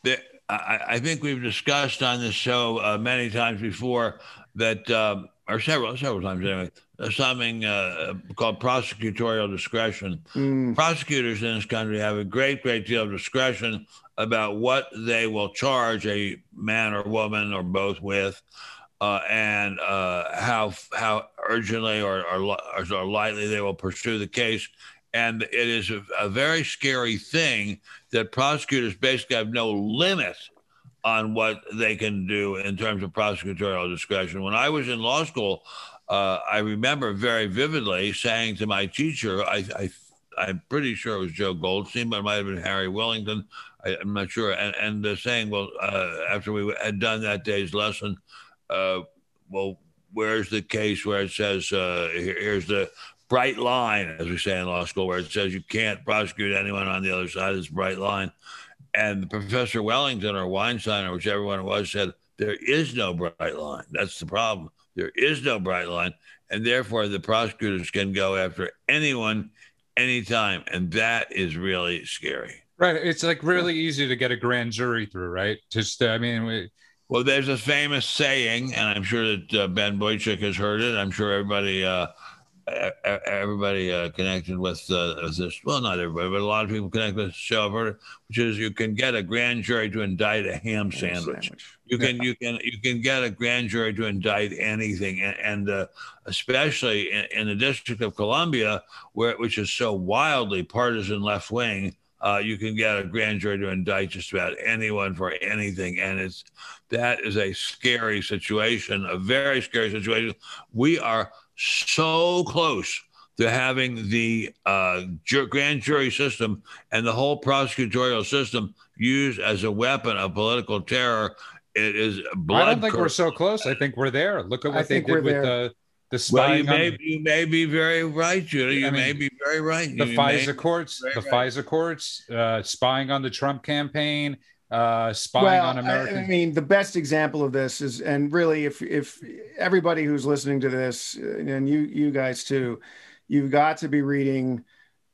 The, I, I, think we've discussed on this show uh, many times before that, um, or several several times anyway, something uh, called prosecutorial discretion. Mm. Prosecutors in this country have a great great deal of discretion about what they will charge a man or woman or both with, uh, and uh, how how urgently or, or, or lightly they will pursue the case. And it is a, a very scary thing that prosecutors basically have no limit on what they can do in terms of prosecutorial discretion. When I was in law school, uh, I remember very vividly saying to my teacher, I, I I'm pretty sure it was Joe Goldstein, but it might have been Harry Wellington. I, am not sure. And, and uh, saying, well, uh, after we had done that day's lesson, uh, well, where's the case where it says, uh, here, here's the bright line, as we say in law school, where it says you can't prosecute anyone on the other side of this bright line. And Professor Wellington or Weinstein or whichever one it was said, there is no bright line. That's the problem. There is no bright line. And therefore, the prosecutors can go after anyone anytime. And that is really scary. Right. It's like really easy to get a grand jury through, right? Just, uh, I mean, we, well, there's a famous saying, and I'm sure that uh, Ben Boychuk has heard it. I'm sure everybody, uh, everybody uh, connected with, uh, with, this, well, not everybody, but a lot of people connected with the show have heard it, which is you can get a grand jury to indict a ham sandwich. sandwich. You can, you can, you can get a grand jury to indict anything, and, and uh, especially in, in, the District of Columbia, where which is so wildly partisan left wing uh, you can get a grand jury to indict just about anyone for anything, and it's that is a scary situation, a very scary situation. We are so close to having the uh, grand jury system and the whole prosecutorial system used as a weapon of political terror. It is blood. I don't think we're so close. I think we're there. Look at what I they did with the the well, you may, you may be very right, Judy. You I mean, may be very right. The you FISA courts, the right. FISA courts, uh, spying on the Trump campaign, uh, spying well, on America. I mean, the best example of this is, and really, if if everybody who's listening to this, uh, and you you guys too, you've got to be reading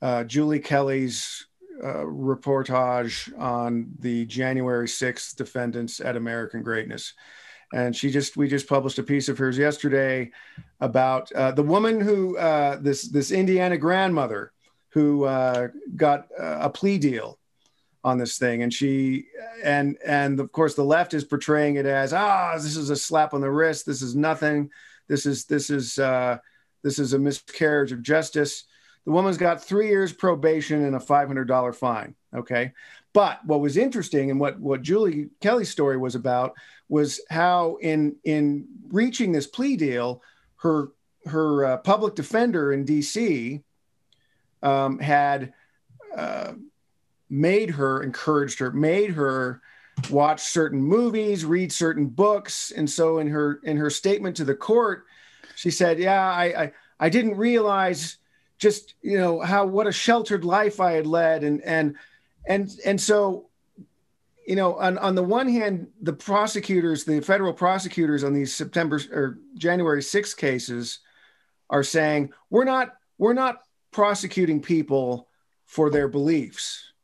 uh, Julie Kelly's uh, reportage on the January 6th defendants at American Greatness and she just we just published a piece of hers yesterday about uh, the woman who uh, this this Indiana grandmother who uh, got uh, a plea deal on this thing, and she and and of course the left is portraying it as ah this is a slap on the wrist, this is nothing, this is this is uh, this is a miscarriage of justice. The woman's got three years probation and a five hundred dollar fine. Okay, but what was interesting and what what Julie Kelly's story was about was how in in reaching this plea deal, her her uh, public defender in D.C. Um, had uh, made her, encouraged her, made her watch certain movies, read certain books, and so in her in her statement to the court, she said, "Yeah, I I, I didn't realize." just you know how what a sheltered life i had led and and and and so you know, on, on the one hand, the prosecutors, the federal prosecutors on these September or January 6 cases are saying, we're not, we're not prosecuting people for their beliefs.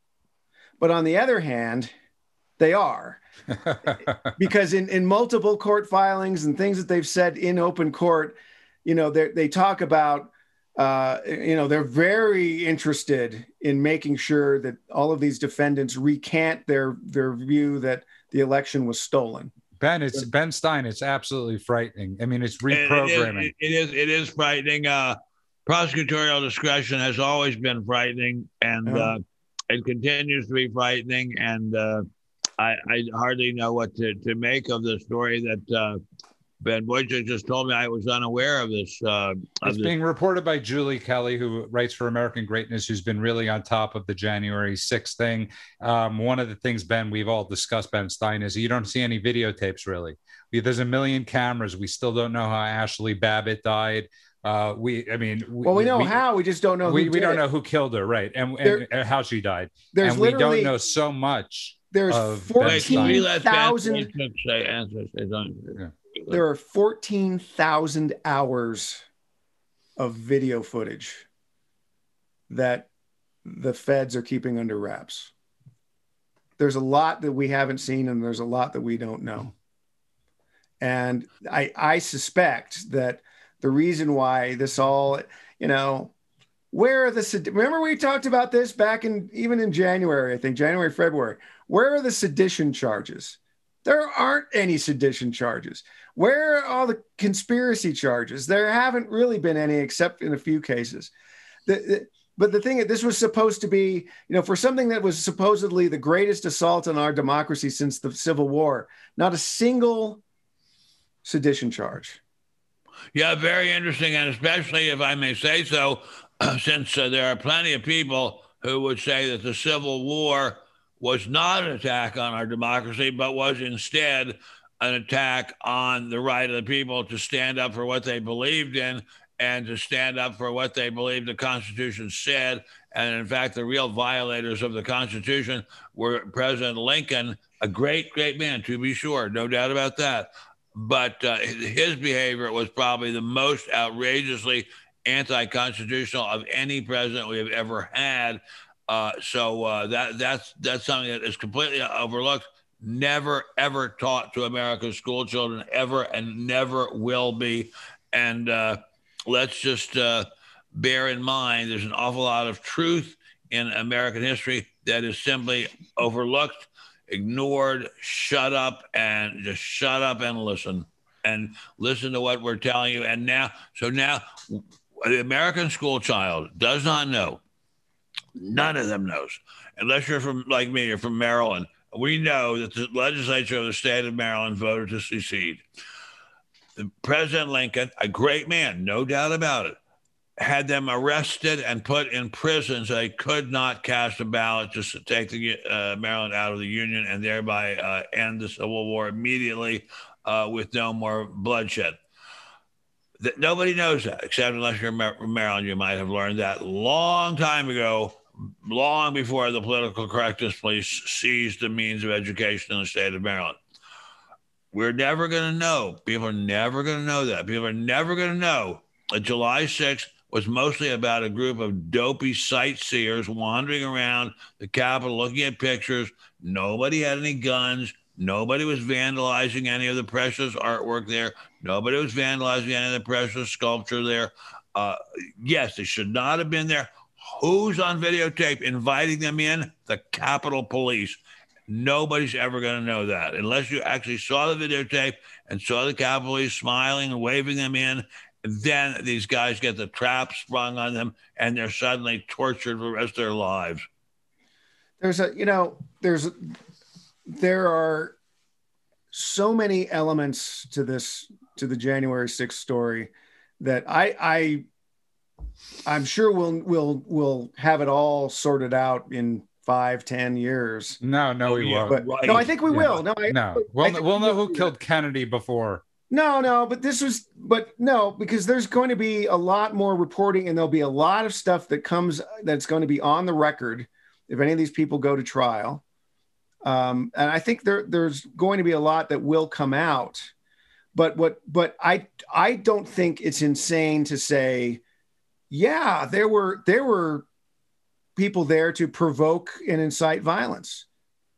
But on the other hand, they are. because in, in multiple court filings and things that they've said in open court, you know, they talk about uh, you know, they're very interested in making sure that all of these defendants recant their their view that the election was stolen. Ben, it's Ben Stein. It's absolutely frightening. I mean, it's reprogramming. It is. It is, it is frightening. Uh, prosecutorial discretion has always been frightening, and yeah. uh, it continues to be frightening. And uh, I, I, hardly know what to, to make of the story that Ben Boychuk just told me I was unaware of this. Uh, of it's this. being reported by Julie Kelly, who writes for American Greatness, who's been really on top of the January 6th thing. Um, one of the things, Ben, we've all discussed, Ben Stein, is you don't see any videotapes really. We, there's a million cameras. We still don't know how Ashley Babbitt died. Uh, we, I mean, we, well, we know we, how. We just don't know. We, we don't know who killed her, right? And, there, and how she died. There's and we don't know so much. There's fourteen thousand. There are fourteen thousand hours of video footage that the feds are keeping under wraps. There's a lot that we haven't seen, and there's a lot that we don't know. And I, I suspect that the reason why this all, you know, where are the remember we talked about this back in even in January, I think January, February. Where are the sedition charges? There aren't any sedition charges. Where are all the conspiracy charges? There haven't really been any, except in a few cases. The, the, but the thing is, this was supposed to be, you know, for something that was supposedly the greatest assault on our democracy since the Civil War, not a single sedition charge. Yeah, very interesting. And especially, if I may say so, since uh, there are plenty of people who would say that the Civil War was not an attack on our democracy, but was instead an attack on the right of the people to stand up for what they believed in and to stand up for what they believed the Constitution said. And in fact, the real violators of the Constitution were President Lincoln, a great, great man, to be sure, no doubt about that, but uh, his behavior was probably the most outrageously anti-constitutional of any president we have ever had. Uh, so uh, that that's that's something that is completely overlooked. Never ever taught to American school children ever, and never will be. And uh, let's just uh, bear in mind there's an awful lot of truth in American history that is simply overlooked ignored, shut up, and just shut up and listen and listen to what we're telling you. And now, so now the American school child does not know. None of them knows, unless you're from like me, you're from Maryland. We know that the legislature of the state of Maryland voted to secede. The President Lincoln, a great man, no doubt about it, had them arrested and put in prison so they could not cast a ballot just to take the uh, Maryland out of the Union and thereby uh, end the Civil War immediately uh, with no more bloodshed. Nobody knows that except unless you're from Maryland, you might have learned that long time ago, long before the political correctness police seized the means of education in the state of Maryland. We're never going to know. People are never going to know that. People are never going to know that July 6th was mostly about a group of dopey sightseers wandering around the Capitol looking at pictures. Nobody had any guns. Nobody was vandalizing any of the precious artwork there. Nobody was vandalizing any of the precious sculpture there. Uh, yes, they should not have been there. Who's on videotape inviting them in? The Capitol Police. Nobody's ever going to know that unless you actually saw the videotape and saw the Capitol Police smiling and waving them in then these guys get the trap sprung on them and they're suddenly tortured for the rest of their lives. There's a, you know, there's, there are so many elements to this, to the January 6th story that I, I, I'm sure we'll, we'll, we'll have it all sorted out in five, ten years. No, no, we won't. But, right. No, I think we yeah. will. No, I, no, we'll, we'll know who killed Kennedy before no, no, but this was, but no, because there's going to be a lot more reporting and there'll be a lot of stuff that comes that's going to be on the record if any of these people go to trial. Um, and I think there, there's going to be a lot that will come out. But what, but I, I don't think it's insane to say, yeah, there were, there were people there to provoke and incite violence.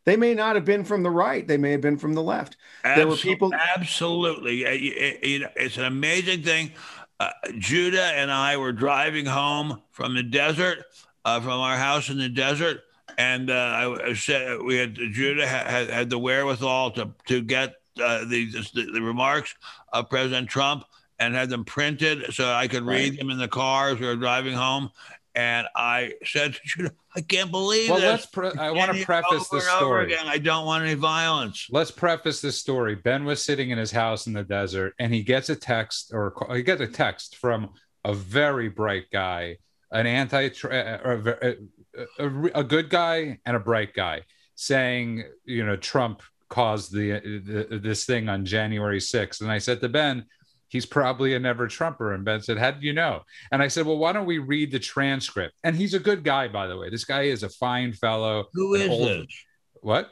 They may not have been from the right. They may have been from the left. Absolutely, there were people. Absolutely, it's an amazing thing. uh, Judah and I were driving home from the desert, uh, from our house in the desert, and uh, I, I said we had Judah had, had the wherewithal to to get uh, the, the, the remarks of President Trump and had them printed so I could read them in the car as we were driving home. And I said, I can't believe well, this. let's. Pre- I want to preface this story again. I don't want any violence. Let's preface this story. Ben was sitting in his house in the desert, and he gets a text, or he gets a text from a very bright guy, an anti, a, a, a good guy and a bright guy, saying, you know, Trump caused the, the this thing on January 6th. And I said to Ben, he's probably a never Trumper. And Ben said, How did you know? And I said, Well, why don't we read the transcript? And he's a good guy, by the way. This guy is a fine fellow. Who is old... this? What?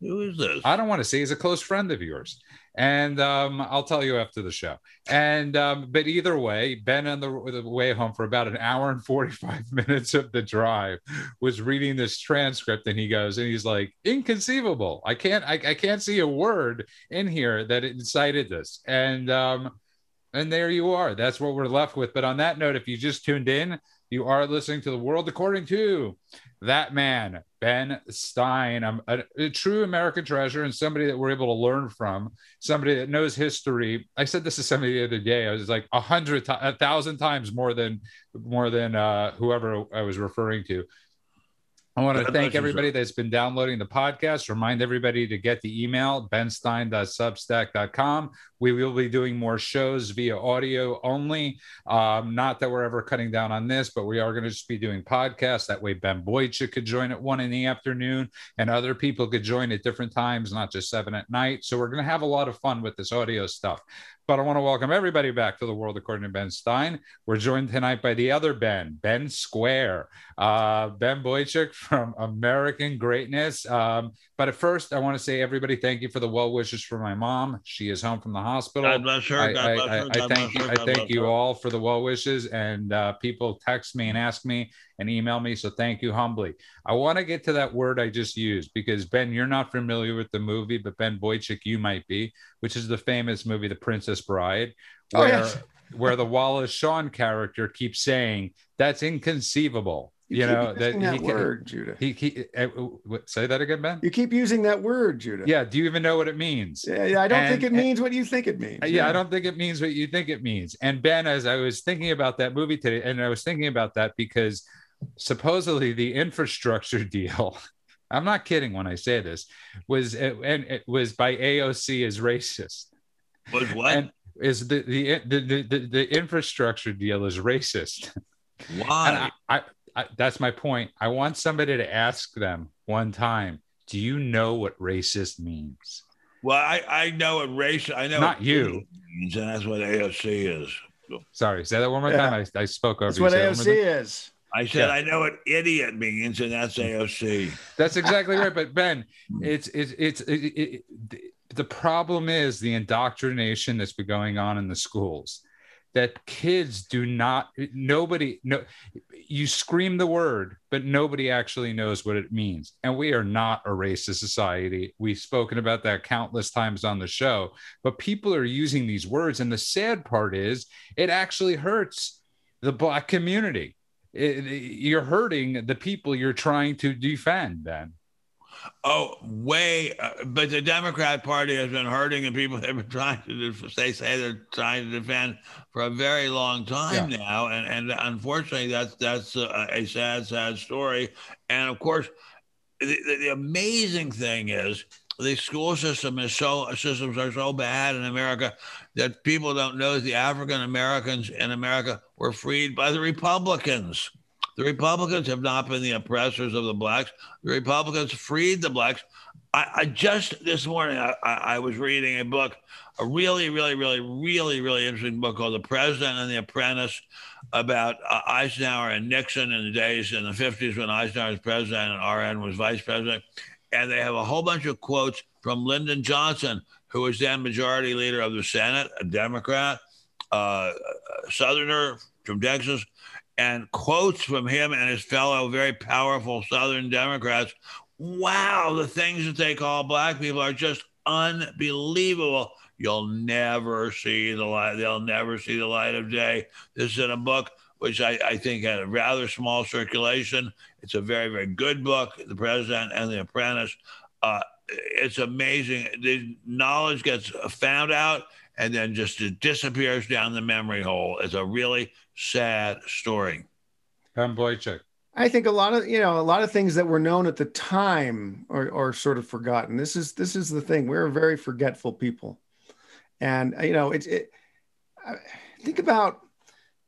Who is this? I don't want to say he's a close friend of yours. And um, I'll tell you after the show. And um, but either way, Ben on the, the, way home for about an hour and 45 minutes of the drive was reading this transcript, and he goes, and he's like, inconceivable. I can't, I, I can't see a word in here that incited this. And um, and there you are. That's what we're left with. But on that note, if you just tuned in, you are listening to the world according to that man, Ben Stein. I'm a, a, true American treasure and somebody that we're able to learn from, somebody that knows history. I said this to somebody the other day. I was like a hundred, a thousand times more than more than uh, whoever I was referring to. I want to thank everybody that's been downloading the podcast. Remind everybody to get the email, benstein.substack.com. We will be doing more shows via audio only. Um, not that we're ever cutting down on this, but we are going to just be doing podcasts. That way, Ben Boychuk could join at one in the afternoon and other people could join at different times, not just seven at night. So we're going to have a lot of fun with this audio stuff. But I want to welcome everybody back to the world according to Ben Stein. We're joined tonight by the other Ben, Ben Square, uh, Ben Boychuk from American Greatness. Um, but at first, I want to say, everybody, thank you for the well wishes for my mom. She is home from the hospital. God bless her. God I, bless I, her. I, thank you. I thank you all for the well wishes. And uh, people text me and ask me and email me. So thank you humbly. I want to get to that word I just used because Ben, you're not familiar with the movie, but Ben Boychuk, you might be, which is the famous movie, The Princess Bride, oh, where, oh, yes. where the Wallace Shawn character keeps saying, that's inconceivable. You, you know that, that he, word, Judah. He, he uh, say that again, Ben. You keep using that word, Judah. Yeah. Do you even know what it means? Yeah, I don't and, think it means what you think it means. Yeah, yeah, I don't think it means what you think it means. And Ben, as I was thinking about that movie today, and I was thinking about that because supposedly the infrastructure deal i'm not kidding when i say this was and it was by aoc is racist. Was what? And is the the, the the, the infrastructure deal is racist. Why? I, I, I, that's my point. I want somebody to ask them one time do you know what racist means? Well i i know what race i know not you. means and that's what aoc is. Sorry say that one more yeah. time. I, I spoke over that's what aoc is I said, yeah. I know what idiot means, and that's AOC. That's exactly right. But Ben, it's it's it's it, it, the problem is the indoctrination that's been going on in the schools. That kids do not, nobody, no, you scream the word, but nobody actually knows what it means. And we are not a racist society. We've spoken about that countless times on the show, but people are using these words. And the sad part is, it actually hurts the Black community it, you're hurting the people you're trying to defend then oh way uh, but the democrat party has been hurting the people they've been trying to they say they're trying to defend for a very long time yeah. now and and unfortunately that's that's a, a sad sad story and of course the, the, the amazing thing is the school system is so systems are so bad in America that people don't know the African Americans in America were freed by the Republicans. The Republicans have not been the oppressors of the blacks. The Republicans freed the blacks. I, I just this morning I, I, was reading a book, a really, really, really, really, really interesting book called "The President and the Apprentice," about uh, Eisenhower and Nixon in the days in the 50s when Eisenhower was president and RN was vice president and they have a whole bunch of quotes from Lyndon Johnson, who was then majority leader of the Senate, a Democrat, uh, Southerner from Texas, and quotes from him and his fellow very powerful Southern Democrats. Wow, the things that they call black people are just unbelievable. you'll never see the light. They'll never see the light of day. This is in a book which I, I think had a rather small circulation. It's a very, very good book, The President and the Apprentice. Uh, it's amazing. The knowledge gets found out and then just it disappears down the memory hole. It's a really sad story. Ben Boychuk. I think a lot of you know a lot of things that were known at the time are, are sort of forgotten. This is this is the thing. We're a very forgetful people, and you know it's it. Think about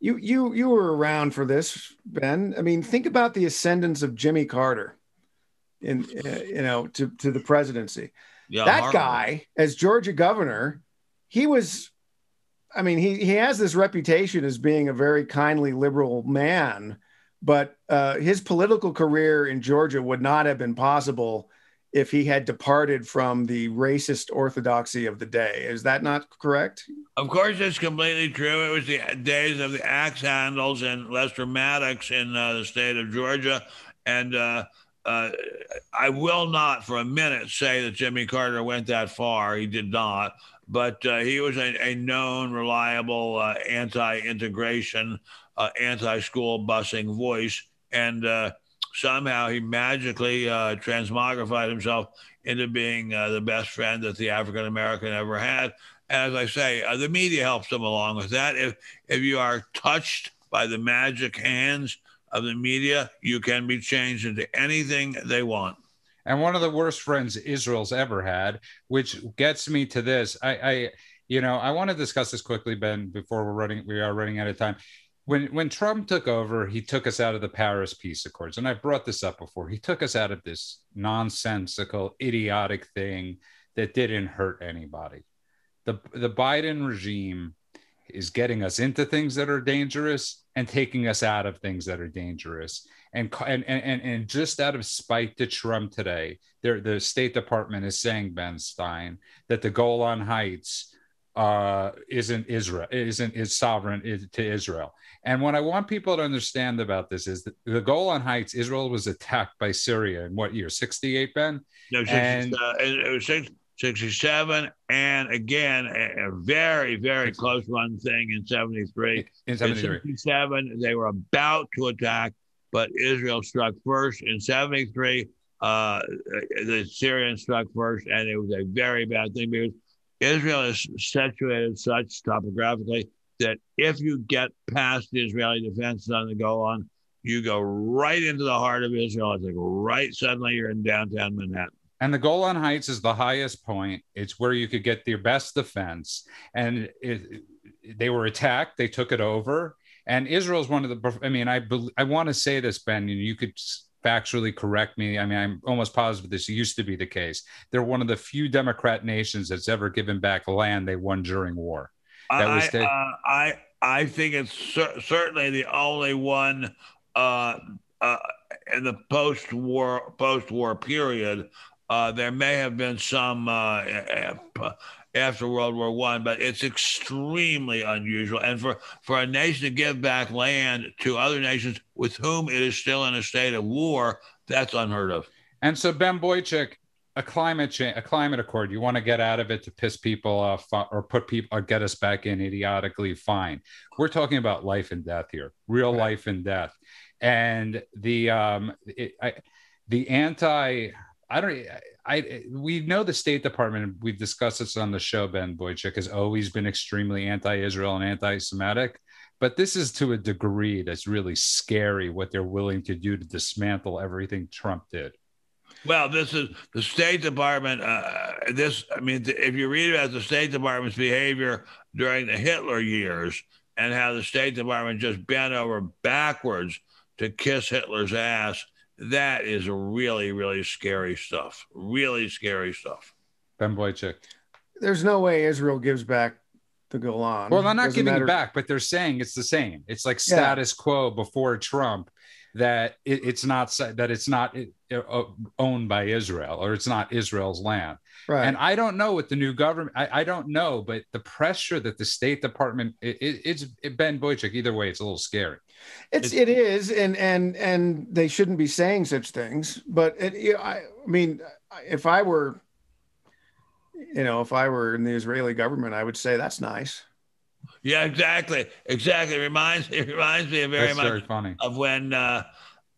you you you were around for this, Ben. I mean, think about the ascendance of Jimmy Carter, in uh, you know to to the presidency. Yeah, that horrible. guy as Georgia governor, he was. I mean, he he has this reputation as being a very kindly liberal man but uh, his political career in Georgia would not have been possible if he had departed from the racist orthodoxy of the day. Is that not correct? Of course, it's completely true. It was the days of the axe handles and Lester Maddox in uh, the state of Georgia. And uh, uh, I will not for a minute say that Jimmy Carter went that far. He did not. But uh, he was a, a known, reliable uh, anti integration uh, anti-school busing voice, and uh, somehow he magically uh, transmogrified himself into being uh, the best friend that the African American ever had. As I say, the media helps him along with that. If if you are touched by the magic hands of the media, you can be changed into anything they want and one of the worst friends Israel's ever had, which gets me to this. I, I, you know, I want to discuss this quickly, Ben, before we're running, we are running out of time when when Trump took over, he took us out of the Paris Peace Accords, and I've brought this up before. He took us out of this nonsensical, idiotic thing that didn't hurt anybody. the The Biden regime is getting us into things that are dangerous and taking us out of things that are dangerous. And and and and just out of spite to Trump today, the State Department is saying Ben Stein that the Golan Heights uh, isn't Israel, isn't is sovereign to Israel. And what I want people to understand about this is that the Golan Heights, Israel was attacked by Syria in what year? 68, Ben? No, and, uh, it was 67. And again, a, a very, very close run thing in 73. In 73. In 67, they were about to attack, but Israel struck first. In 73, uh, the Syrians struck first, and it was a very bad thing because Israel is situated such topographically that if you get past the Israeli defenses on the Golan, you go right into the heart of Israel. It's like right suddenly you're in downtown Manhattan. And the Golan Heights is the highest point. It's where you could get your best defense. And it, they were attacked. They took it over. And Israel is one of the. I mean, I I want to say this, Ben. And you could factually correct me. I mean, I'm almost positive this used to be the case. They're one of the few Democrat nations that's ever given back land they won during war. That I, the- uh, I I think it's cer- certainly the only one uh, uh, in the post-war post-war period. Uh, there may have been some uh, after World War One, but it's extremely unusual. And for, for a nation to give back land to other nations with whom it is still in a state of war, that's unheard of. And so, Ben Boychuk, a climate change, a climate accord, you want to get out of it to piss people off or put people or get us back in idiotically, fine. We're talking about life and death here, real right. life and death. And the um, it, I, the anti, I don't. I we know the State Department. We've discussed this on the show. Ben Boychuk has always been extremely anti-Israel and anti-Semitic, but this is to a degree that's really scary. What they're willing to do to dismantle everything Trump did. Well, this is the State Department. Uh, this, I mean, if you read about the State Department's behavior during the Hitler years and how the State Department just bent over backwards to kiss Hitler's ass that is really, really scary stuff. Really scary stuff. Ben Boychuk. There's no way Israel gives back the Golan. Well, they're not Doesn't giving matter. it back, but they're saying it's the same. It's like status yeah. quo before Trump that it, it's not that it's not uh, owned by Israel or it's not Israel's land. Right. And I don't know what the new government. I, I don't know, but the pressure that the State Department it, it, it's it, Ben Boychuk. Either way, it's a little scary. It's, it's it is, and and and they shouldn't be saying such things. But it, I, I mean, if I were you know, if I were in the Israeli government, I would say that's nice. Yeah, exactly, exactly. It reminds it reminds me very That's much very funny. of when uh,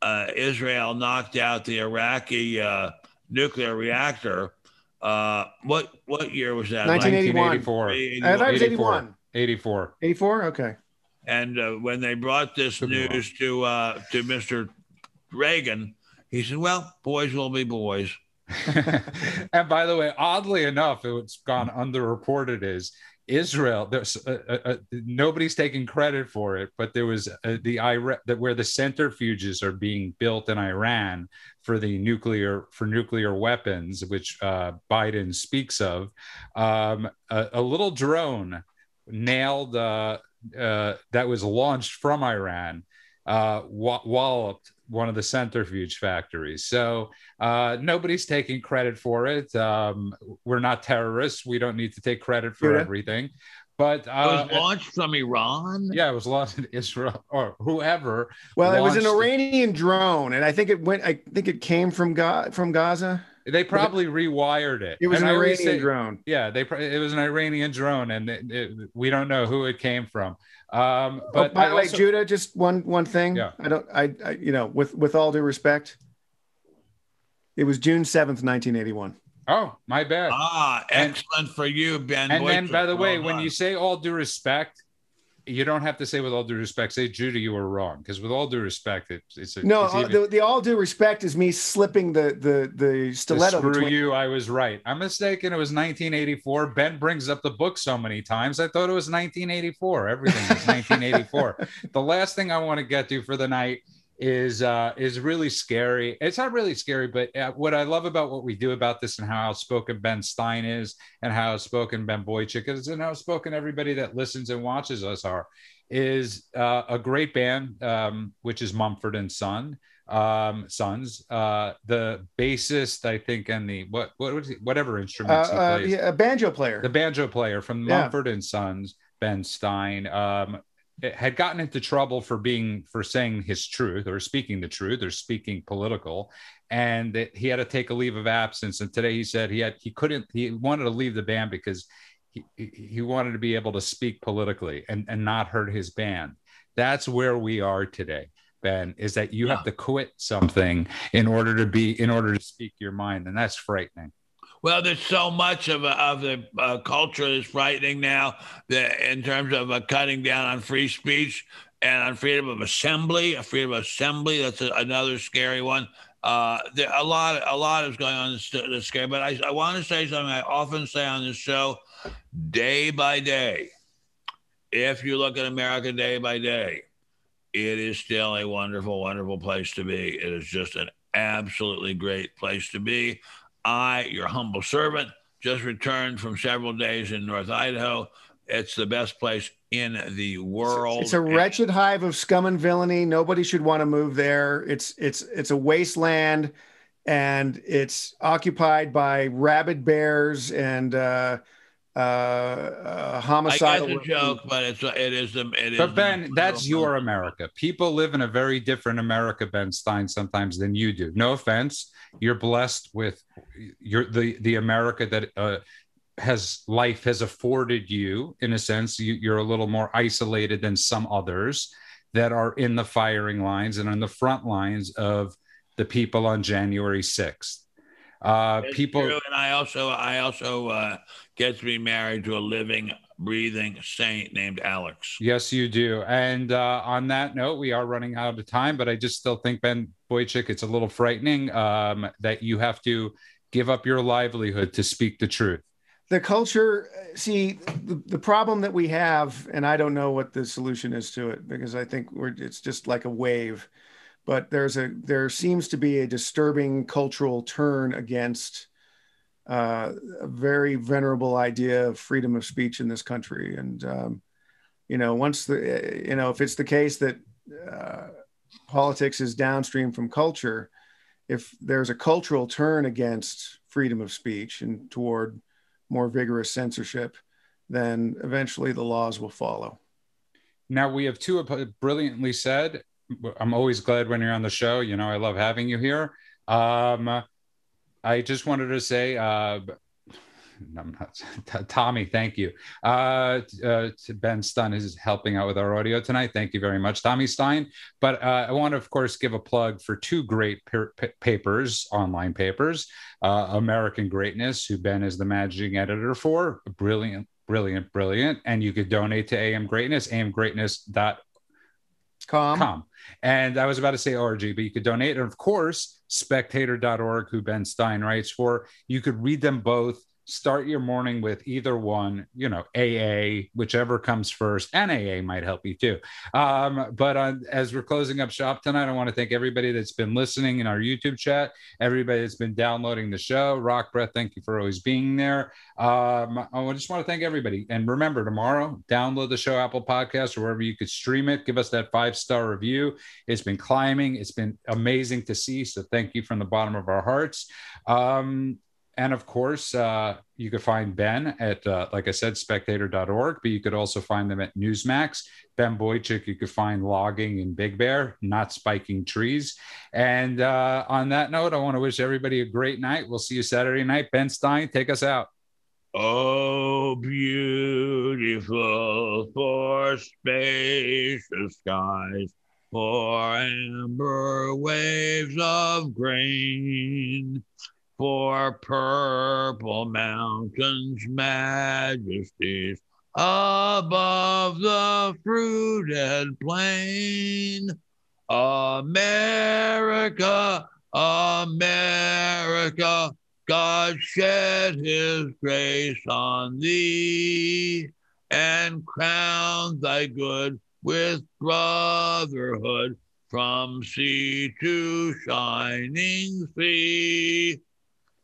uh, Israel knocked out the Iraqi uh, nuclear reactor. Uh, what what year was that? 1981. 1984. I thought it was 84. 84. 84? Okay. And uh, when they brought this Could news to uh, to Mr. Reagan, he said, "Well, boys will be boys." and by the way, oddly enough, it's gone underreported is Israel. There's uh, uh, uh, nobody's taking credit for it, but there was uh, the where the centrifuges are being built in Iran for the nuclear for nuclear weapons, which uh, Biden speaks of. Um, a, a little drone nailed uh, that was launched from Iran wa- walloped one of the centrifuge factories. So uh, nobody's taking credit for it. Um, we're not terrorists. We don't need to take credit for Yeah. everything. But It uh, was launched from Iran. yeah, it was launched in Israel or whoever. Well, it was an launched it. Iranian drone, and I think it went. I think it came from Ga- from Gaza. They probably rewired it. It was And an Iranian say- drone. Yeah, they. It was an Iranian drone, and it, it, we don't know who it came from. Um, Oh, but by the way, Judah, just one one thing. Yeah. I don't. I, I you know, with with all due respect, it was June seventh, nineteen eighty one. oh, my bad. Ah, And- excellent for you, Ben. and then by the way Well when you say all due respect you don't have to say with all due respect say judy you were wrong. Because with all due respect it, it's a, No, it's uh, even, the, the all due respect is me slipping the the the stiletto. screw between- you i was right. I'm mistaken it was 1984 ben brings up the book so many times i thought it was 1984 everything was 1984 the last thing i want to get to for the night is uh is really scary it's not really scary but uh, what i love about what we do about this and how outspoken ben stein is and how outspoken ben boychuk is and how outspoken everybody that listens and watches us are is uh, a great band um which is mumford and son um sons uh the bassist i think and the what what was he, whatever Uh, he uh, plays yeah, a banjo player. the banjo player from Yeah. Mumford and Sons, Ben Stein, um, had gotten into trouble for being for saying his truth or speaking the truth or speaking political, and that he had to take a leave of absence. And today he said he had he couldn't he wanted to leave the band because he he wanted to be able to speak politically and and not hurt his band. That's where we are today. Ben, is that you have to quit something in order to be in order to speak your mind, and that's frightening. Well, there's so much of, of the uh, culture that's frightening now that in terms of uh, cutting down on free speech and on freedom of assembly, a freedom of assembly. That's a, another scary one. Uh, there, a lot, a lot is going on that's scary. But I, I want to say something I often say on this show, day by day. If you look at America day by day, it is still a wonderful, wonderful place to be. It is just an absolutely great place to be. I, your humble servant, just returned from several days in North Idaho. It's the best place in the world. It's a wretched hive of scum and villainy. Nobody should want to move there. It's it's it's a wasteland, and it's occupied by rabid bears and uh, uh, uh, I guess homicidal. a joke, but it's it is the it is. But Ben, that's your America. People live in a very different America, Ben Stein, sometimes than you do. No offense, you're blessed with your the the America that uh, has life has afforded you. In a sense, you, you're a little more isolated than some others that are in the firing lines and on the front lines of the people on January sixth. Uh, It's people, true, and I also I also uh, get to be married to a living, breathing saint named Alex. Yes, you do. And uh, on that note, we are running out of time, but I just still think, Ben Boychuk, it's a little frightening um, that you have to give up your livelihood to speak the truth. the culture see the, the problem that we have and i don't know what the solution is to it because i think we're it's just like a wave but there's a there seems to be a disturbing cultural turn against uh, a very venerable idea of freedom of speech in this country and um, you know once the you know if it's the case that uh, politics is downstream from culture if there's a cultural turn against freedom of speech and toward more vigorous censorship, then eventually the laws will follow. Now, we have two brilliantly said. I'm always glad when you're on the show. You know, I love having you here. Um, I just wanted to say, uh, I'm not, Tommy, thank you. Uh, uh, ben Stun is helping out with our audio tonight. Thank you very much, Tommy Stein. But uh, I want to, of course, give a plug for two great papers, online papers uh, American Greatness, who Ben is the managing editor for. Brilliant, brilliant, brilliant. And you could donate to AM Greatness, amgreatness.com. Com. And I was about to say ORG, but you could donate. And of course, spectator.org, who Ben Stein writes for. You could read them both start your morning with either one, you know, AA, whichever comes first, and AA might help you too. Um, but on, as we're closing up shop tonight, I want to thank everybody that's been listening in our YouTube chat, everybody that's been downloading the show. Rock Breath, thank you for always being there. Um, I just want to thank everybody. And remember, tomorrow, download the show, Apple Podcast, or wherever you could stream it. Give us that five star review. It's been climbing, it's been amazing to see. So thank you from the bottom of our hearts. Um, and of course, uh, you could find Ben at, uh, like I said, spectator.org, but you could also find them at Newsmax. Ben Boychuk, you could find logging in Big Bear, not spiking trees. And uh, on that note, I want to wish everybody a great night. We'll see you Saturday night. Ben Stein, take us out. Oh, beautiful for spacious skies, for amber waves of grain for purple mountains' majesties above the fruited plain. America, America, God shed his grace on thee and crowned thy good with brotherhood from sea to shining sea.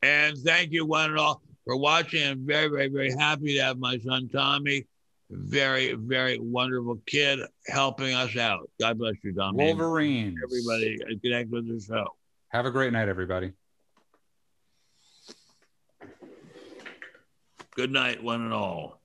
And thank you, one and all, for watching. I'm very, very, very happy to have my son Tommy. Very, very wonderful kid helping us out. God bless you, Tommy. Wolverine. Everybody uh, connect with the show. Have a great night, everybody. Good night, one and all.